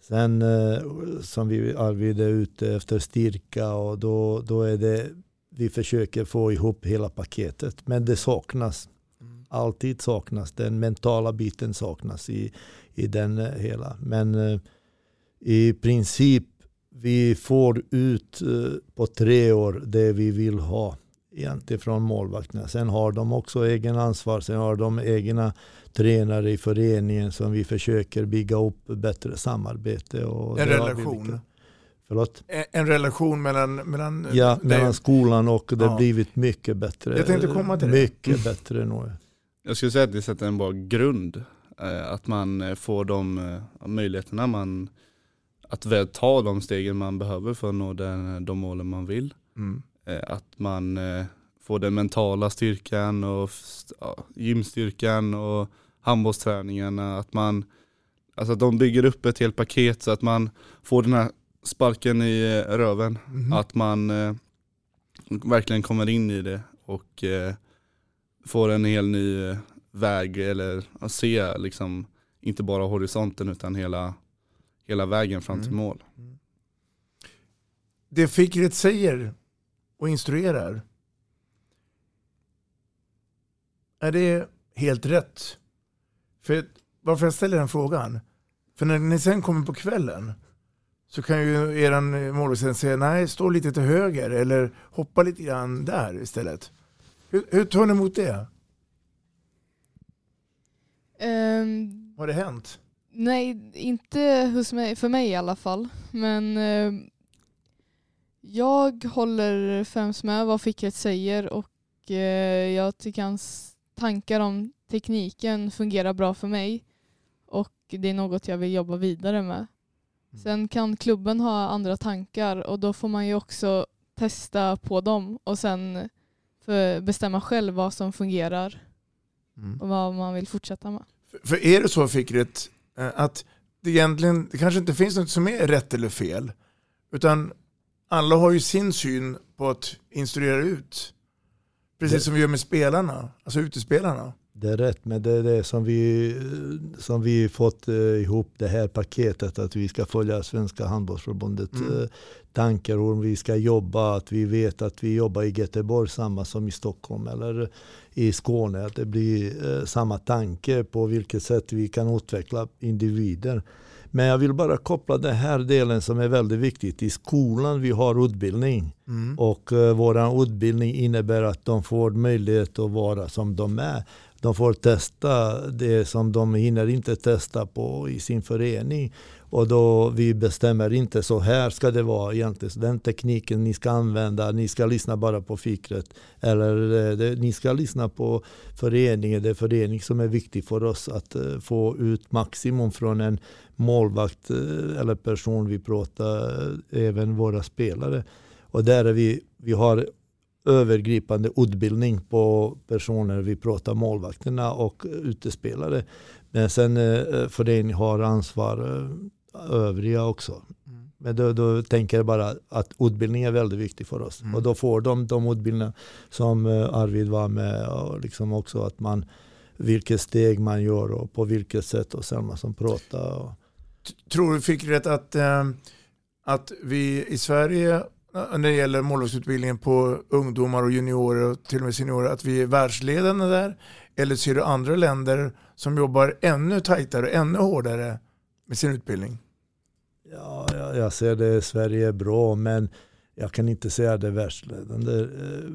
Sen eh, som vi Arvid är ute efter styrka och då, då är det vi försöker få ihop hela paketet. Men det saknas. Mm. Alltid saknas. Den mentala biten saknas i, i den hela. Men i princip vi får ut på tre år det vi vill ha egentligen från målvakterna. Sen har de också egen ansvar. Sen har de egna tränare i föreningen som vi försöker bygga upp bättre samarbete. Och En det relation. Förlåt? En- relation mellan... mellan Ja, det- mellan skolan och det Ja. har blivit mycket bättre. Jag tänkte komma till det. Mycket bättre nu. Jag skulle säga att det sätter en bra grund. eh, Att man eh, får de eh, möjligheterna man, att väl ta de stegen man behöver för att nå den, de målen man vill. Mm. Eh, Att man eh, får den mentala styrkan och ja, gymstyrkan och handbollsträningarna. Att man, alltså att de bygger upp ett helt paket så att man får den här sparken i eh, röven. Mhm. Att man eh, verkligen kommer in i det och eh, får en hel ny eh, väg eller att se liksom inte bara horisonten utan hela, hela vägen fram till Mm. mål. Det Fikret säger och instruerar, är det helt rätt? För varför jag ställer den frågan? För när ni sen kommer på kvällen så kan ju eran målvakt säga nej, stå lite till höger eller hoppa lite grann där istället. Hur, hur tar ni emot det? Ehm, Har det hänt? Nej, inte hos mig, för mig i alla fall. Men eh, jag håller främst med vad Fikret säger och eh, jag tycker hans tankar om tekniken fungerar bra för mig. Och det är något jag vill jobba vidare med. Sen kan klubben ha andra tankar och då får man ju också testa på dem och sen bestämma själv vad som fungerar och vad man vill fortsätta med. För- För är det så Fikret, eh, att det egentligen det kanske inte finns något som är rätt eller fel, utan alla har ju sin syn på att instruera ut. Precis Det- som vi gör med spelarna, alltså utespelarna. Det är rätt, men det är det som vi, som vi fått eh, ihop det här paketet att vi ska följa Svenska handbollsförbundet Mm. eh, tankar hur vi ska jobba, att vi vet att vi jobbar i Göteborg samma som i Stockholm eller i Skåne, att det blir eh, samma tanke på vilket sätt vi kan utveckla individer. Men jag vill bara koppla den här delen som är väldigt viktigt. I skolan vi har utbildning Mm. och eh, vår utbildning innebär att de får möjlighet att vara som de är. De får testa det som de hinner inte testa på i sin förening. Och då vi bestämmer inte så här ska det vara egentligen. Den tekniken ni ska använda, ni ska lyssna bara på fikret. Eller eh, det, ni ska lyssna på föreningen. Det är förening som är viktig för oss att eh, få ut maximum från en målvakt eh, eller person vi pratar, även våra spelare. Och där är vi, vi har övergripande utbildning på personer. Vi pratar målvakterna och utespelare. Men sen eh, föreningen har ansvar övriga också. Men då, då tänker jag bara att utbildning är väldigt viktigt för oss. Och då får de de utbildningar som eh, Arvid var med och liksom också att man vilket steg man gör och på vilket sätt och Selma som pratar. Och, Tror du Fikret att, eh, att vi i Sverige, eh, när det gäller målvaktsutbildningen på ungdomar och juniorer och till och med seniorer, att vi är världsledande där? Eller ser du andra länder som jobbar ännu tajtare, ännu hårdare med sin utbildning? Ja, jag, jag ser det, Sverige är bra men jag kan inte säga det världsledande. Eh,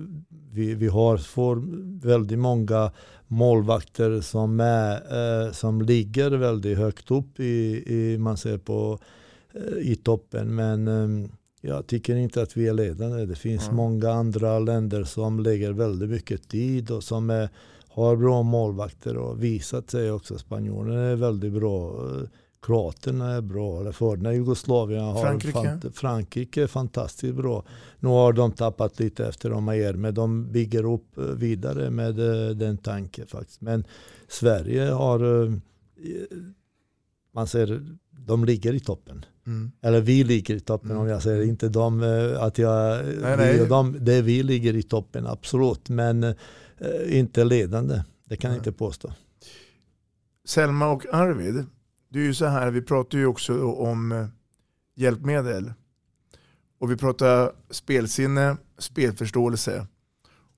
Vi, vi har får väldigt många målvakter som, är, eh, som ligger väldigt högt upp i, i man ser på eh, i toppen. Men eh, jag tycker inte att vi är ledande. Det finns Mm. många andra länder som lägger väldigt mycket tid och som är, har bra målvakter och visat sig också. Spanjorerna är väldigt bra. Kroaterna är bra. Eller förna Jugoslavien har Frankrike? fant- Frankrike är fantastiskt bra. Nu har de tappat lite efter de här men de bygger upp eh, vidare med eh, den tanken faktiskt. Men Sverige har, eh, man ser, de ligger i toppen. Mm. Eller vi ligger i toppen om jag säger inte de, att jag, Nej, vi nej. de, det vi ligger i toppen absolut. Men inte ledande, det kan jag inte påstå. Selma och Arvid, det är ju så här, vi pratar ju också om eh, hjälpmedel. Och vi pratar spelsinne, spelförståelse.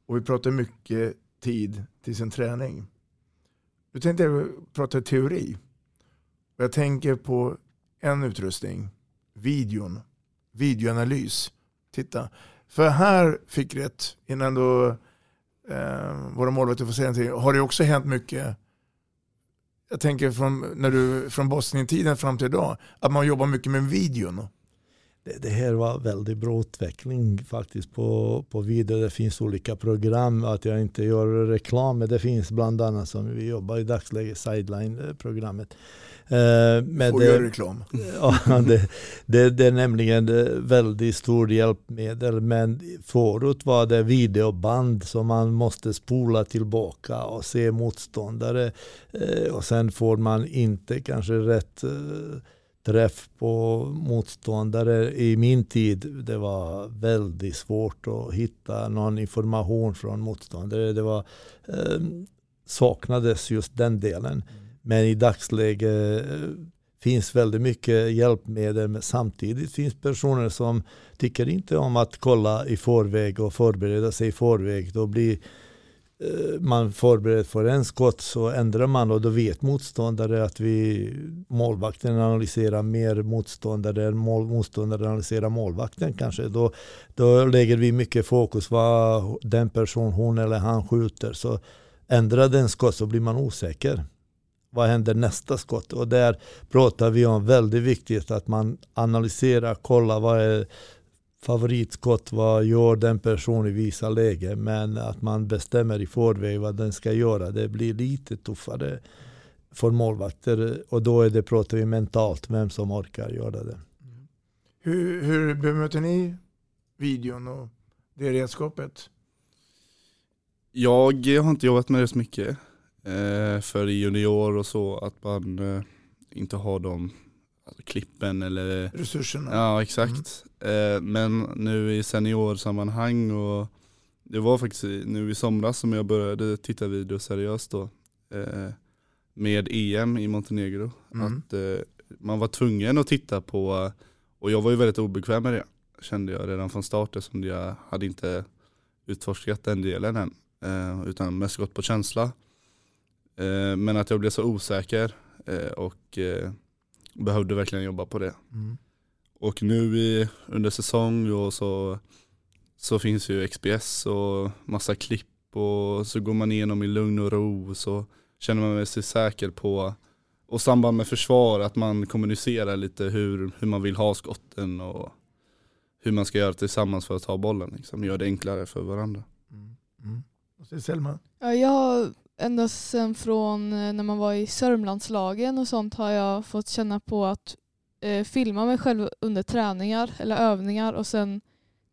Och vi pratar mycket tid till sin träning. Nu tänkte jag prata teori. Och jag tänker på en utrustning, videon, videoanalys. Titta, För här fick rätt, innan då eh, våra målvakter får säga någonting, har det också hänt mycket jag tänker från, när du, från Bosnien-tiden fram till idag, att man jobbar mycket med videon. Det, det här var väldigt bra utveckling faktiskt på, på video. Det finns olika program, att jag inte gör reklam, men det finns bland annat som vi jobbar i dagsläget, Sideline-programmet. Eh, men Får det, göra reklam. Ja, det, det, det, är nämligen väldigt stor hjälpmedel. Men förut var det videoband som man måste spola tillbaka och se motståndare. Eh, och sen får man inte kanske rätt eh, träff på motståndare. I min tid det var väldigt svårt att hitta någon information från motståndare. Det var, eh, saknades just den delen. Mm. Men i dagsläget eh, finns väldigt mycket hjälpmedel. Men samtidigt finns personer som tycker inte om att kolla i förväg och förbereda sig i förväg. Då blir eh, man förberedd för en skott så ändrar man och då vet motståndare att vi målvakten analyserar mer motståndare än mål, motståndare analyserar målvakten kanske. Då, då lägger vi mycket fokus vad den person, hon eller han skjuter. Så ändrar den skott så blir man osäker vad händer nästa skott? Och där pratar vi om väldigt viktigt att man analyserar, kollar vad är favoritskott, vad gör den personen i vissa lägen. Men att man bestämmer i förväg vad den ska göra, det blir lite tuffare för målvakter. Och då är det, pratar vi mentalt, vem som orkar göra det. Hur, hur bemöter ni videon och det redskapet? Jag har inte jobbat med det så mycket för junior och så att man eh, inte har de alltså, klippen eller resurserna. Ja exakt. Mm. Eh, men nu i seniorsammanhang och det var faktiskt nu i somras som jag började titta video seriöst då. Eh, med EM i Montenegro. Mm. Att eh, man var tvungen att titta på, och jag var ju väldigt obekväm med det. Kände jag redan från start eftersom jag hade inte utforskat den delen än. Eh, utan mest gått på känsla. Eh, men att jag blev så osäker eh, och eh, behövde verkligen jobba på det. Mm. Och nu i, under säsong och så, så finns ju XPS och massa klipp och så går man igenom i lugn och ro så känner man sig säker på och samband med försvar att man kommunicerar lite hur, hur man vill ha skotten och hur man ska göra tillsammans för att ta bollen. Liksom. Gör det enklare för varandra. Mm. Mm. Och Selma? Ja, jag ända sen från eh, när man var i Sörmlandslagen och sånt har jag fått känna på att eh, filma mig själv under träningar eller övningar och sen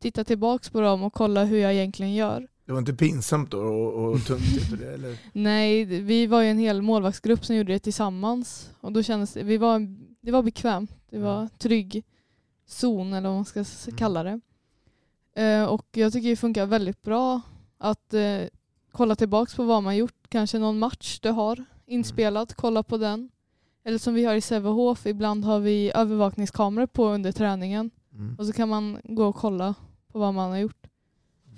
titta tillbaks på dem och kolla hur jag egentligen gör. Det var inte pinsamt då och, och tungt? det, eller? Nej, vi var ju en hel målvaktsgrupp som gjorde det tillsammans och då kändes det, vi var, det var bekvämt. Det var trygg zon eller vad man ska mm. kalla det. Eh, och jag tycker det funkar väldigt bra att eh, kolla tillbaks på vad man gjort kanske någon match du har inspelad, kolla på den. Eller som vi har i Sävehof, ibland har vi övervakningskameror på under träningen. Mm. Och så kan man gå och kolla på vad man har gjort.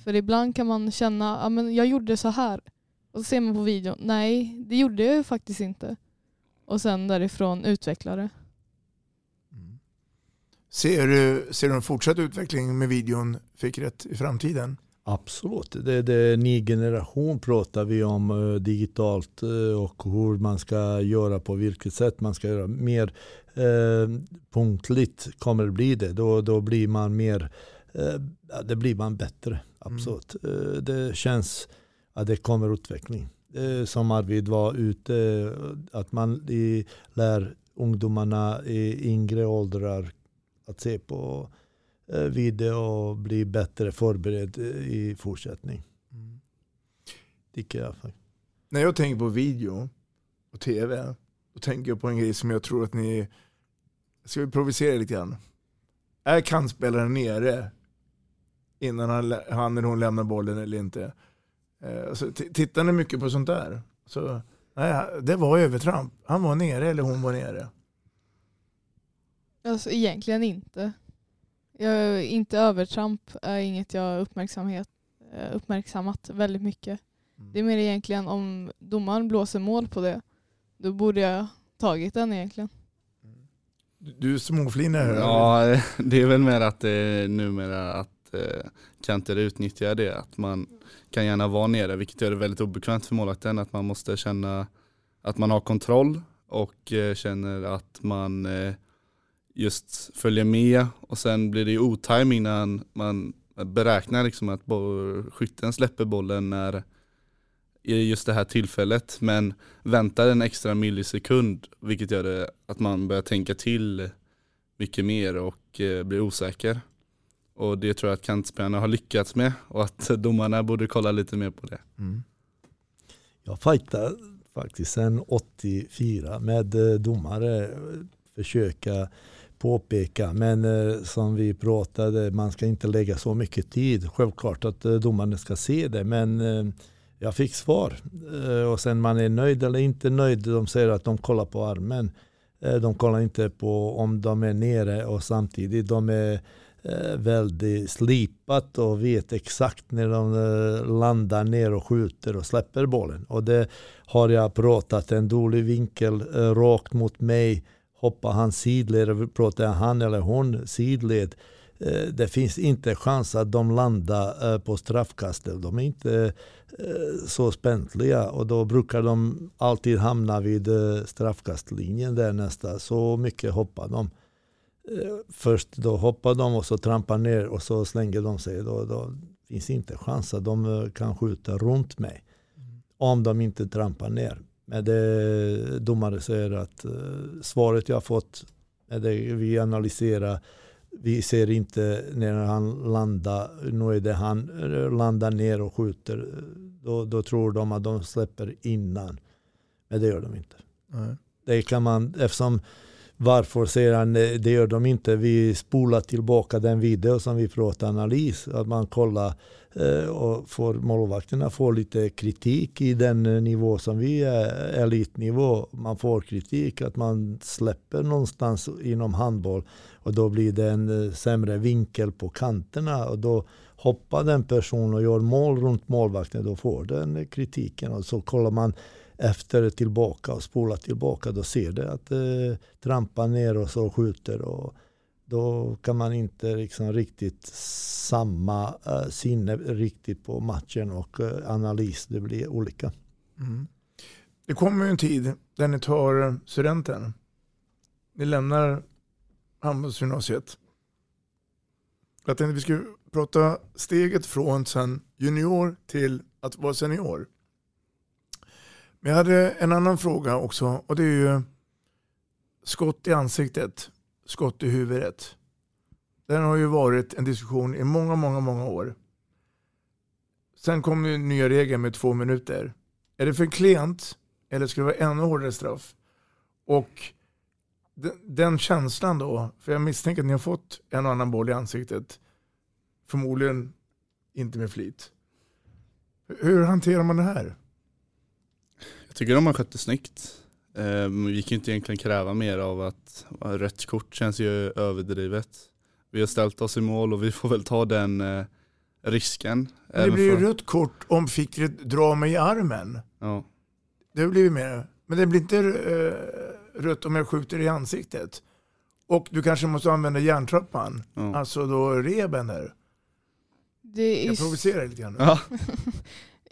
För ibland kan man känna, ja men jag gjorde så här. Och så ser man på videon, nej det gjorde jag ju faktiskt inte. Och sen därifrån utveckla det. Mm. Ser du, ser du en fortsatt utveckling med videon fick rätt i framtiden? Absolut. Det, det är ny generation pratar vi om uh, digitalt uh, och hur man ska göra på vilket sätt man ska göra. Mer uh, punktligt kommer det bli det. Då, då blir man mer, det blir man bättre. Absolut. Mm. det känns att det kommer utveckling. som Arvid var ute, att man lär ungdomarna i yngre åldrar att se på Eh, video och bli bättre förberedd eh, i fortsättning. Mm. Tycker jag. När jag tänker på video och tv, då tänker jag på en grej som jag tror att ni, ska vi provocera lite grann? Är kantspelaren nere innan han, han eller hon lämnar bollen eller inte? Eh, alltså, tittar ni mycket på sånt där? Så, nej, det var övertramp. Han var nere eller hon var nere. Alltså egentligen inte. Jag, inte övertramp är inget jag uppmärksamhet, eh, uppmärksammat väldigt mycket. Mm. Det är mer egentligen om domaren blåser mål på det, då borde jag tagit den egentligen. Du småflinar Ja, det är väl mer att det numera att att eh, kanter utnyttjar det. Att man kan gärna vara nere vilket gör det väldigt obekvämt för målvakten. Att man måste känna att man har kontroll och eh, känner att man eh, just följer med och sen blir det ju otajming när man beräknar liksom att skytten släpper bollen när i just det här tillfället men väntar en extra millisekund vilket gör det att man börjar tänka till mycket mer och eh, blir osäker. Och det tror jag att kantspelarna har lyckats med och att domarna borde kolla lite mer på det. Mm. Jag fightar faktiskt sedan 84 med eh, domare, eh, försöka påpeka. Men eh, som vi pratade, man ska inte lägga så mycket tid. Självklart att eh, domarna ska se det, men eh, jag fick svar. Eh, och sen man är nöjd eller inte nöjd. De säger att de kollar på armen. Eh, de kollar inte på om de är nere och samtidigt de är eh, väldigt slipat och vet exakt när de eh, landar ner och skjuter och släpper bollen. Och det har jag pratat en dålig vinkel eh, rakt mot mig hoppar han sidled, pratar han eller hon sidled. Eh, det finns inte chans att de landar eh, på straffkastet. De är inte eh, så späntliga och då brukar de alltid hamna vid straffkastlinjen där nästa. Så mycket hoppar de. Först då hoppar de och så trampar ner och så slänger de sig. Då, då finns inte chans att de kan skjuta runt mig. Om de inte trampar ner. Men det, domare säger att uh, svaret jag fått, det vi analyserar, vi ser inte när han landar, nu är det han eh, landar ner och skjuter. Då, då tror de att de släpper innan. Men det gör de inte. Nej. Det kan man, eftersom varför säger han det gör de inte? Vi spolar tillbaka den video som vi pratar analys. Att man kollar eh, och får målvakterna får lite kritik i den eh, nivå som vi är, elitnivå. Man får kritik att man släpper någonstans inom handboll och då blir det en eh, sämre vinkel på kanterna och då hoppar den personen och gör mål runt målvakten, då får den kritiken. Och så kollar man efter tillbaka och spolar tillbaka, då ser det att det eh, trampar ner och så skjuter. Och, då kan man inte liksom riktigt samma eh, sinne riktigt på matchen och eh, analys. Det blir olika. Mm. Det kommer ju en tid där ni tar studenten. Ni lämnar handbollsgymnasiet. Jag tänkte vi skulle prata steget från sen junior till att vara senior. Men jag hade en annan fråga också och det är ju skott i ansiktet skott i huvudet. Den har ju varit en diskussion i många, många, många år. Sen kom ju nya regeln med två minuter. Är det för klent eller ska det vara ännu hårdare straff? Och den, den känslan då, för jag misstänker att ni har fått en och annan boll i ansiktet. Förmodligen inte med flit. Hur hanterar man det här? Jag tycker de har skött det snyggt. Ehm, vi kan inte egentligen kräva mer av att rött kort känns ju överdrivet. Vi har ställt oss i mål och vi får väl ta den eh, risken. Men det blir ju för... rött kort om Fikret drar mig i armen. Ja. Det blir mer. Men det blir inte uh, rött om jag skjuter i ansiktet. Och du kanske måste använda järntrappan. Ja. Alltså då reben där. Det är... Jag provocerar lite grann. Ja.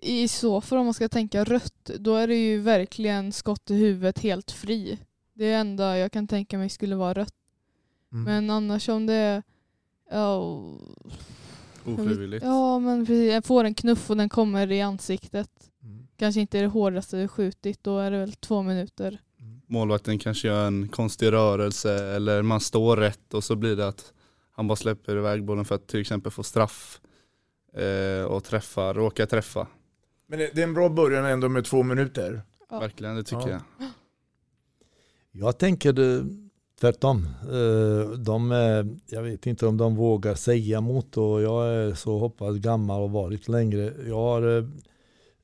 I så fall om man ska tänka rött, då är det ju verkligen skott i huvudet helt fri. Det är det enda jag kan tänka mig skulle vara rött. Mm. Men annars om det är... Oh, Ofrivilligt? Ja, men precis. Jag får en knuff och den kommer i ansiktet. Mm. Kanske inte är det hårdaste du skjutit, då är det väl två minuter. Mm. Målvakten kanske gör en konstig rörelse eller man står rätt och så blir det att han bara släpper iväg bollen för att till exempel få straff eh, och träffa, råka träffa. Men det är en bra början ändå med två minuter. Ja. Verkligen, det tycker ja. jag. Jag tänker tvärtom. Eh, de, jag vet inte om de vågar säga emot och jag är så hoppas gammal och varit längre. Jag har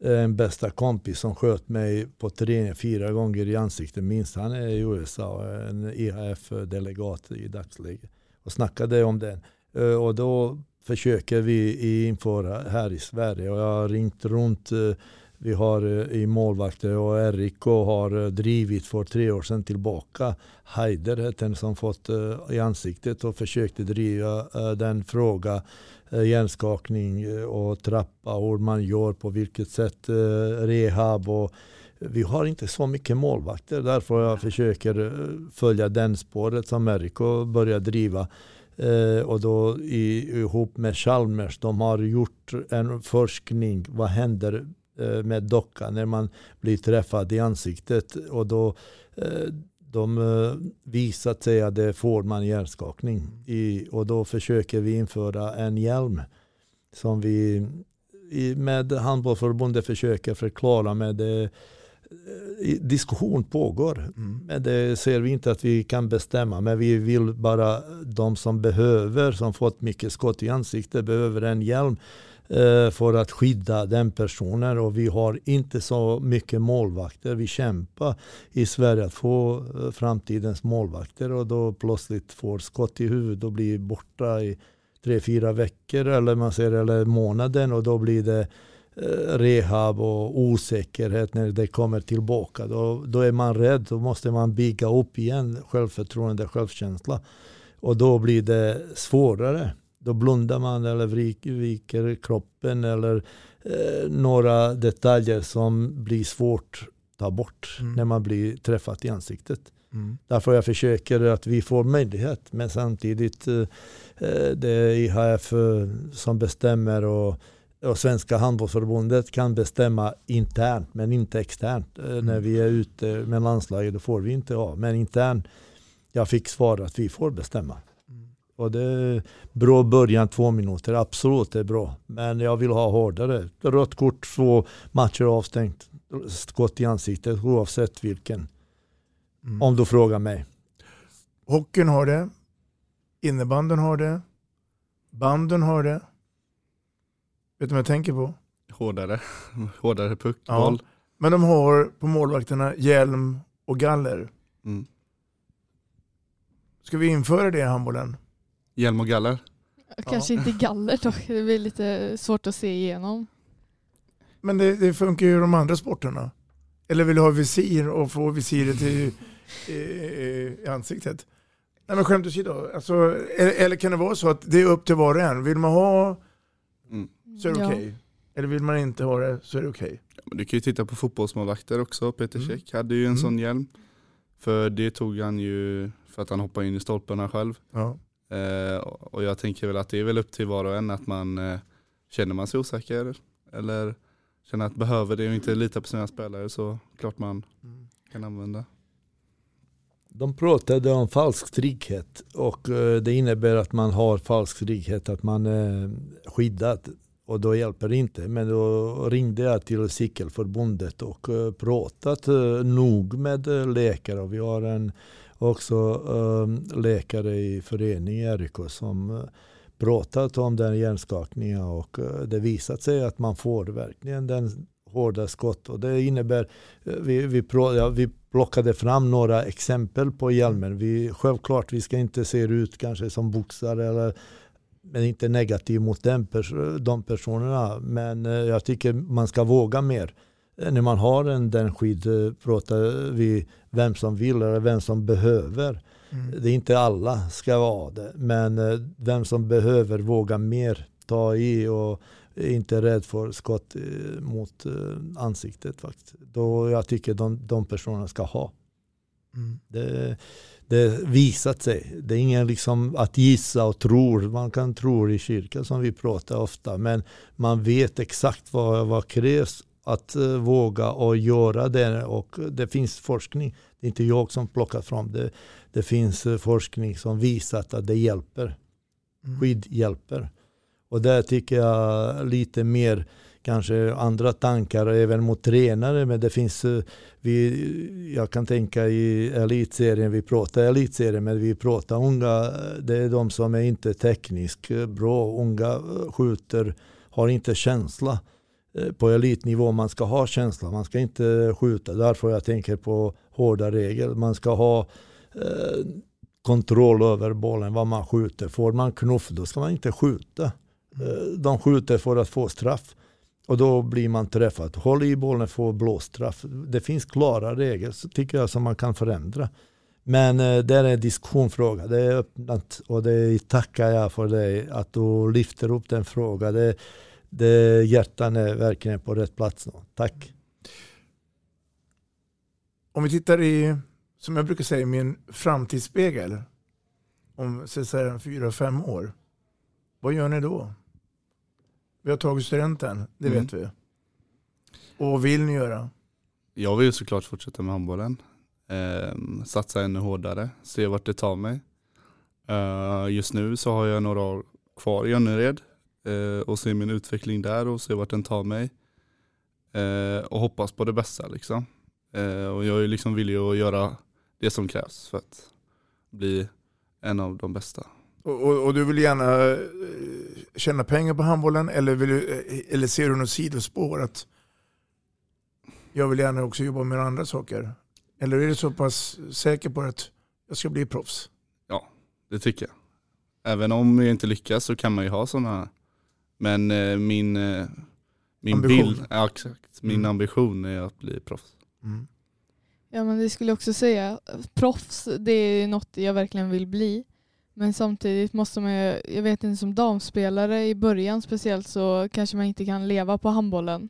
eh, en bästa kompis som sköt mig på träning fyra gånger i ansiktet minst. Han är i USA, en EHF-delegat i dagsläget. Och snackade om det. Eh, och då försöker vi införa här i Sverige. Och jag har ringt runt. Eh, vi har eh, i målvakter och RIK har eh, drivit för tre år sedan tillbaka. Haider hette den som fått i ansiktet och försökte driva den fråga hjärnskakning och trappa, hur man gör, på vilket sätt rehab och vi har inte så mycket målvakter. Därför jag försöker följa den spåret som Eriko börjar driva. Eh, och då i, ihop med Chalmers, de har gjort en forskning. Vad händer eh, med dockan när man blir träffad i ansiktet? Och då eh, de eh, visat sig att det får man hjärnskakning. I, och då försöker vi införa en hjälm som vi med handbollförbundet försöker förklara med eh, diskussion pågår. Mm. Men det ser vi inte att vi kan bestämma. Men vi vill bara, de som behöver, som fått mycket skott i ansiktet, behöver en hjälm eh, för att skydda den personen. Och vi har inte så mycket målvakter. Vi kämpar i Sverige att få eh, framtidens målvakter och då plötsligt får skott i huvudet och blir borta i tre, fyra veckor eller man ser eller månaden och då blir det Eh, rehab och osäkerhet när det kommer tillbaka. Då, då är man rädd, då måste man bygga upp igen självförtroende, självkänsla. Och då blir det svårare. Då blundar man eller viker kroppen eller eh, några detaljer som blir svårt att ta bort mm. när man blir träffad i ansiktet. Mm. Därför jag försöker att vi får möjlighet men samtidigt eh, eh det är IHF eh, som bestämmer och och Svenska handbollsförbundet kan bestämma internt men inte externt. Eh, mm. När vi är ute med landslaget då får vi inte ha. Men internt, jag fick svar att vi får bestämma. Mm. Och det är bra början, två minuter. Absolut, det är bra. Men jag vill ha hårdare. Rött kort, två matcher avstängt. Skott i ansiktet oavsett vilken. Mm. Om du frågar mig. Hockeyn har det. Innebanden har det. Banden har det. Vet du vad jag tänker på? Hårdare, hårdare puck, ja. boll. Men de har på målvakterna hjälm och galler. Mm. Ska vi införa det i handbollen? Hjälm och galler? Kanske ja. inte galler dock, det blir lite svårt att se igenom. Men det, det funkar ju i de andra sporterna. Eller vill du ha visir och få visiret i, i, i ansiktet? Nej men skämt åsido, alltså, eller kan det vara så att det är upp till var och en? Vill man ha så är det okej. Okay. Eller vill man inte ha det så är det okej. Okay. Ja, du kan ju titta på fotbollsmålvakter också. Peter mm. Käck hade ju en mm. sån hjälm. För det tog han ju för att han hoppade in i stolparna själv. Ja. Eh, och jag tänker väl att det är väl upp till var och en att man eh, känner man sig osäker eller känner att behöver det och inte litar på sina spelare så klart man mm. kan använda. De pratade om falsk trygghet och eh, det innebär att man har falsk trygghet, att man är skyddad och då hjälper det inte. Men då ringde jag till cykelförbundet och eh, pratat eh, nog med eh, läkare. Och vi har en också läkare i föreningen Eriko som pratat om den hjärnskakningen och det visat sig att man får verkligen den hårda skott. Och det innebär, vi, vi, ja, vi plockade fram några exempel på hjälmen. Vi, självklart, vi ska inte se ut kanske som boxare eller men inte negativ mot den pers de personerna. Men eh, jag tycker man ska våga mer. Eh, när man har en den skydd eh, pratar vi vem som vill eller vem som behöver. Mm. Det är inte alla ska vara det. Men vem som behöver våga mer ta i och är inte rädd för skott mot ansiktet. Faktiskt. Då jag tycker de, de personerna ska ha. Mm. Det, det visat sig. Det är ingen liksom att gissa och tro. Man kan tro i kyrkan som vi pratar ofta. Men man vet exakt vad, vad krävs att uh, våga och göra det. Och det finns forskning. Det är inte jag som plockar fram det. Det finns uh, forskning som visat att det hjälper. Mm. Skydd hjälper. Och där tycker jag lite mer kanske andra tankar även mot tränare. Men det finns, eh, vi, jag kan tänka i elitserien, vi pratar elitserien, men vi pratar unga, det är de som är inte tekniskt bra. Unga eh, skjuter, har inte känsla. Eh, på elitnivå man ska ha känsla, man ska inte skjuta. Därför jag tänker på hårda regler. Man ska ha eh, kontroll över bollen, vad man skjuter. Får man knuff, då ska man inte skjuta. De skjuter för att få straff. Och då blir man träffad. Håll i bollen, få blåstraff. Det finns klara regler tycker jag som man kan förändra. Men eh, det är en diskussionsfråga. Det är öppnat och det tackar jag för dig att du lyfter upp den frågan. Det, det, hjärtan är verkligen på rätt plats nu. Tack. Om vi tittar i, som jag brukar säga, min framtidsspegel om så fyra, fem år. Vad gör ni då? Vi har tagit studenten, det mm. vet vi. Och vad vill ni göra? Jag vill såklart fortsätta med handbollen. Eh, satsa ännu hårdare, se vart det tar mig. Eh, just nu så har jag några år kvar i Önnered eh, och se min utveckling där och se vart den tar mig. Eh, och hoppas på det bästa liksom. Eh, och jag är liksom villig att göra det som krävs för att bli en av de bästa. Och, och, och, du vill gärna eh, tjäna pengar på handbollen eller, vill du, eh, eller ser du något sidospår att jag vill gärna också jobba med andra saker? Eller är du så pass säker på att jag ska bli proffs? Ja, det tycker jag. Även om jag inte lyckas så kan man ju ha sådana. Men eh, min, min bild, ja, exakt, min mm. ambition är att bli proffs. Mm. Ja men det skulle jag också säga. Proffs, det är något jag verkligen vill bli. Men samtidigt måste man ju, jag vet inte som damspelare i början speciellt så kanske man inte kan leva på handbollen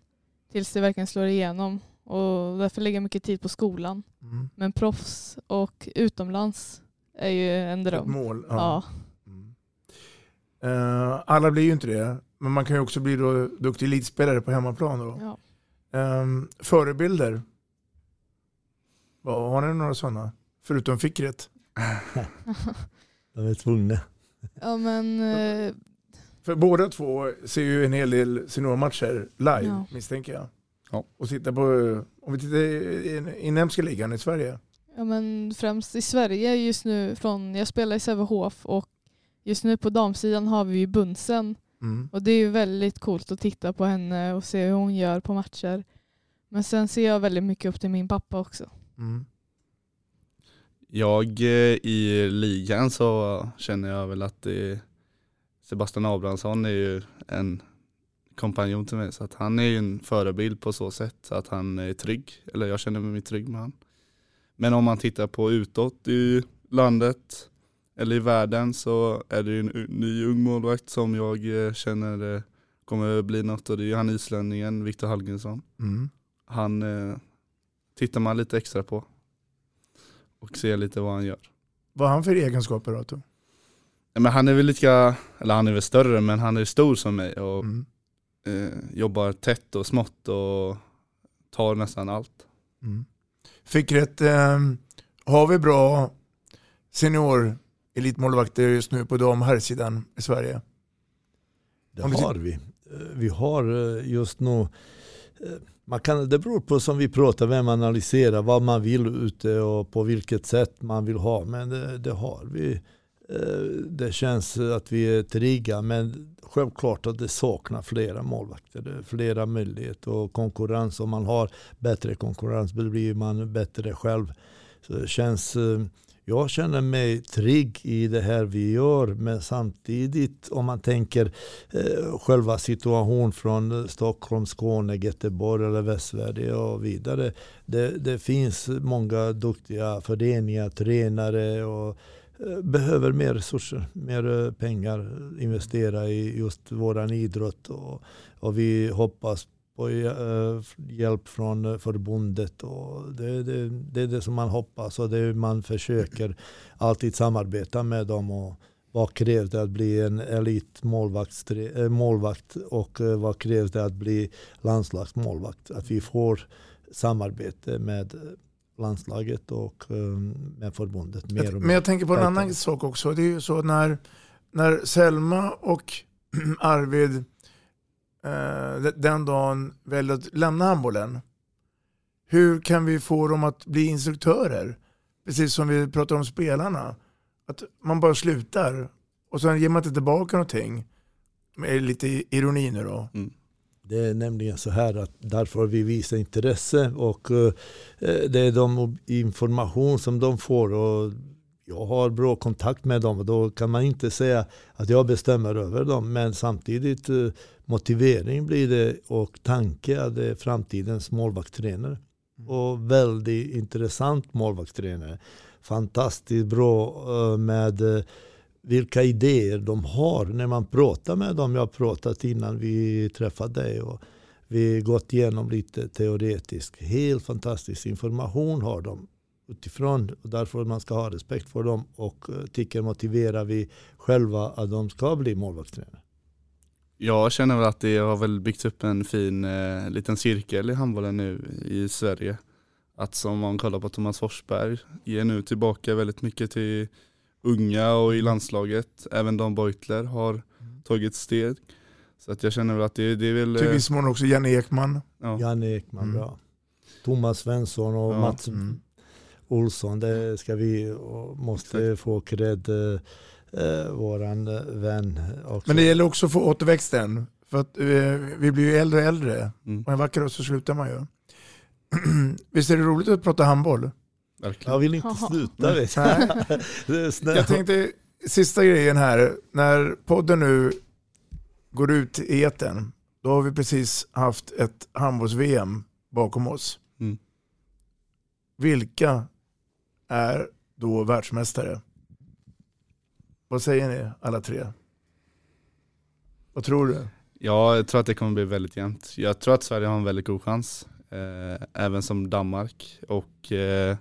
tills det verkligen slår igenom. Och därför lägger jag mycket tid på skolan. Mm. Men proffs och utomlands är ju en dröm. Ett mål. Ja. ja. Mm. Uh, alla blir ju inte det. Men man kan ju också bli då duktig elitspelare på hemmaplan. Då. Ja. Um, förebilder. Har ni några sådana? Förutom Fickret? De är tvungna. Ja men... Eh... För båda två ser ju en hel del seniormatcher live ja. misstänker jag. Ja. Och tittar på, om vi tittar i inhemska ligan i Sverige. Ja men främst i Sverige just nu från, jag spelar i Sävehof och just nu på damsidan har vi ju Bunsen. Mm. Och det är ju väldigt coolt att titta på henne och se hur hon gör på matcher. Men sen ser jag väldigt mycket upp till min pappa också. Mm. Jag eh, i ligan så känner jag väl att det Sebastian Abrahamsson är ju en kompanjon till mig så att han är ju en förebild på så sätt så att han är trygg, eller jag känner mig trygg med han. Men om man tittar på utåt i landet eller i världen så är det ju en ny ung målvakt som jag eh, känner kommer bli något och det är han islänningen Viktor Hallgrimsson. Mm. Han eh, tittar man lite extra på och ser lite vad han gör. Vad har han för egenskaper då? då? men han är väl lite, eller han är väl större men han är stor som mig och mm. eh, jobbar tätt och smått och tar nästan allt. Mm. Fickret, eh, har vi bra senior elitmålvakter just nu på dam herrsidan i Sverige? Det har vi. Eh, vi har eh, just nu eh, man kan, det beror på som vi pratar, vem man analyserar, vad man vill ute och på vilket sätt man vill ha. Men det, det har vi. Eh, det känns att vi är trygga men självklart att det saknar flera målvakter. Flera möjligheter och konkurrens. Om man har bättre konkurrens blir man bättre själv. Så det känns eh, jag känner mig trygg i det här vi gör men samtidigt om man tänker eh, själva situationen från Stockholm, Skåne, Göteborg eller Västsverige och vidare. Det, det finns många duktiga föreningar, tränare och eh, behöver mer resurser, mer eh, pengar investera i just våran idrott och, och vi hoppas på eh, hjälp från eh, förbundet. Och det, det, det är det som man hoppas och det man försöker alltid samarbeta med dem. Och vad krävs det att bli en elitmålvakt eh, målvakt och vad krävs det att bli landslagsmålvakt? Att vi får samarbete med landslaget och med förbundet. Mer. Men jag tänker på en annan sak också. Det är ju så när, när Selma och Arvid Eh, den dagen väljer att lämna handbollen. Hur kan vi få dem att bli instruktörer? Precis som vi pratar om spelarna. Att man bara slutar och sen ger man inte tillbaka någonting. Med lite ironi nu då. Mm. Det är nämligen så här att därför vi visar intresse och eh, det är de information som de får och jag har bra kontakt med dem och då kan man inte säga att jag bestämmer över dem. Men samtidigt eh, motivering blir det och tanke att det är framtidens målvaktstränare. Och väldigt intressant målvaktstränare. Fantastiskt bra eh, med eh, vilka idéer de har när man pratar med dem. Jag har pratat innan vi träffade dig. Och vi har gått igenom lite teoretiskt. Helt fantastisk information har de utifrån. Och därför man ska ha respekt för dem och eh, tycker motiverar vi själva att de ska bli målvaktstränare. Jag känner väl att det har väl byggts upp en fin eh, liten cirkel i handbollen nu i Sverige. Att som man kollar på Thomas Forsberg ger nu tillbaka väldigt mycket till unga och i landslaget. Även Dan Beutler har tagit steg. Så att jag känner väl att det, det är väl... Till viss mån också Janne Ekman. Ja. Janne Ekman, Mm. bra. Thomas Svensson och Ja, Mats mm. Olsson, det ska vi och måste få cred, eh, våran vän också. Men det gäller också att få återväxten. För att eh, vi blir ju äldre och äldre. Mm. Och en vacker dag så slutar man ju. Visst är det roligt att prata handboll? Verkligen. Jag vill inte sluta. Vet. Jag tänkte, sista grejen här. När podden nu går ut i eten, då har vi precis haft ett handbolls-VM bakom oss. Mm. Vilka är då världsmästare? Vad säger ni alla tre? Vad tror du? Ja, jag tror att det kommer bli väldigt jämnt. Jag tror att Sverige har en väldigt god chans. Eh, även som Danmark och eh,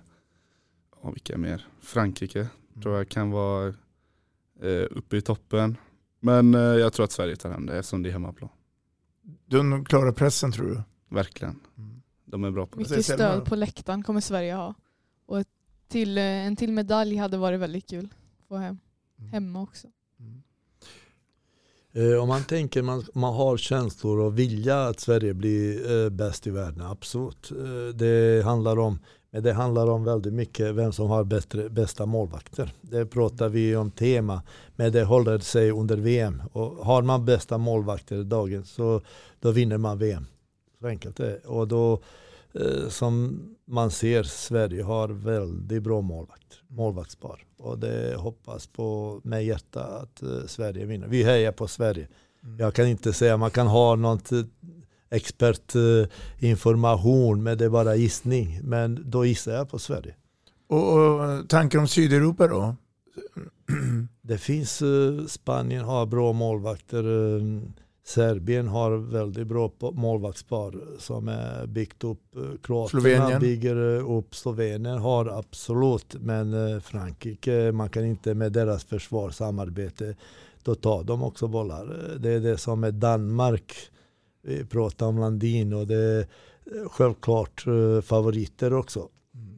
ja, vilka mer? Frankrike tror jag kan vara eh, uppe i toppen. Men eh, jag tror att Sverige tar hem det eftersom det är hemmaplan. De klarar pressen tror du? Verkligen. De är bra på det. Mycket stöd på läktaren kommer Sverige ha. Och ett till, eh, en till medalj hade varit väldigt kul att få hem. Hemma också. Eh, Om man tänker man, man har känslor och vilja att Sverige blir eh, bäst i världen, absolut. Eh, det handlar om men det handlar om väldigt mycket vem som har bättre, bästa målvakter. Det pratar vi om tema, men det håller sig under VM. Och har man bästa målvakter i dagen så då vinner man VM. Så enkelt är det. Och då, som man ser, Sverige har väldigt bra målvakt, målvaktspar. Och det hoppas på med hjärta att eh, Sverige vinner. Vi hejar på Sverige. Jag kan inte säga man kan ha något eh, expertinformation, men det är bara gissning. Men då gissar jag på Sverige. Och, och tankar om Sydeuropa då? Det finns, eh, Spanien har bra målvakter. Serbien har väldigt bra målvaktspar som är byggt upp. eh, Kroaterna Slovenien? bygger eh, upp. Slovenien har absolut, men eh, Frankrike, man kan inte med deras försvarssamarbete, då tar de också bollar. Det är det som är Danmark. Vi pratar om Landin och det är självklart favoriter också.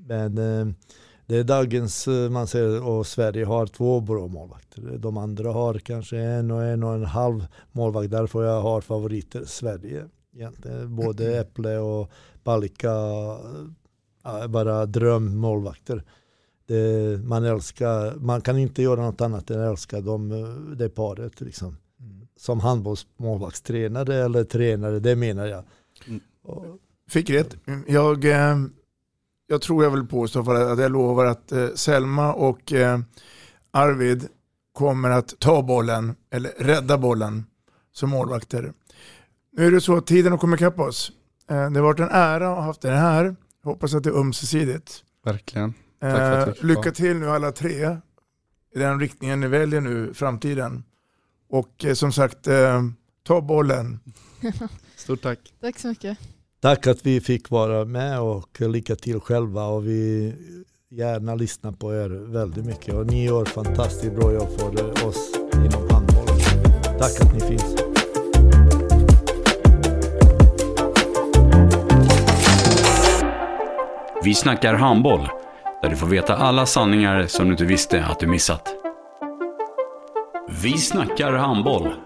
Men eh, det är dagens, eh, man säger, och Sverige har två bra målvakter. De andra har kanske en och en och en halv målvakt. Därför jag har favoriter Sverige. Egentligen. Både Äpple och Palicka ja, är bara drömmålvakter. Det, man, älskar, man kan inte göra något annat än älska dem, eh, det paret. Liksom. Som handbollsmålvaktstränare eller tränare, det menar jag. Fick rätt. Jag, eh, jag tror jag vill påstå för att jag lovar att eh, Selma och eh, Arvid kommer att ta bollen, eller rädda bollen som målvakter. Nu är det så att tiden har kommit ikapp oss. Eh, det har varit en ära att ha haft det här. Jag hoppas att det är ömsesidigt. Verkligen. Tack för att Eh, lycka till nu alla tre i den riktningen ni väljer nu, framtiden. Och eh, som sagt, eh, ta bollen. Stort tack. Tack så mycket. Tack att vi fick vara med och lycka till själva och vi gärna lyssnar på er väldigt mycket och ni gör fantastiskt bra jobb för oss inom handbollen. Tack att ni finns. Vi snackar handboll, där du får veta alla sanningar som du inte visste att du missat. Vi snackar handboll.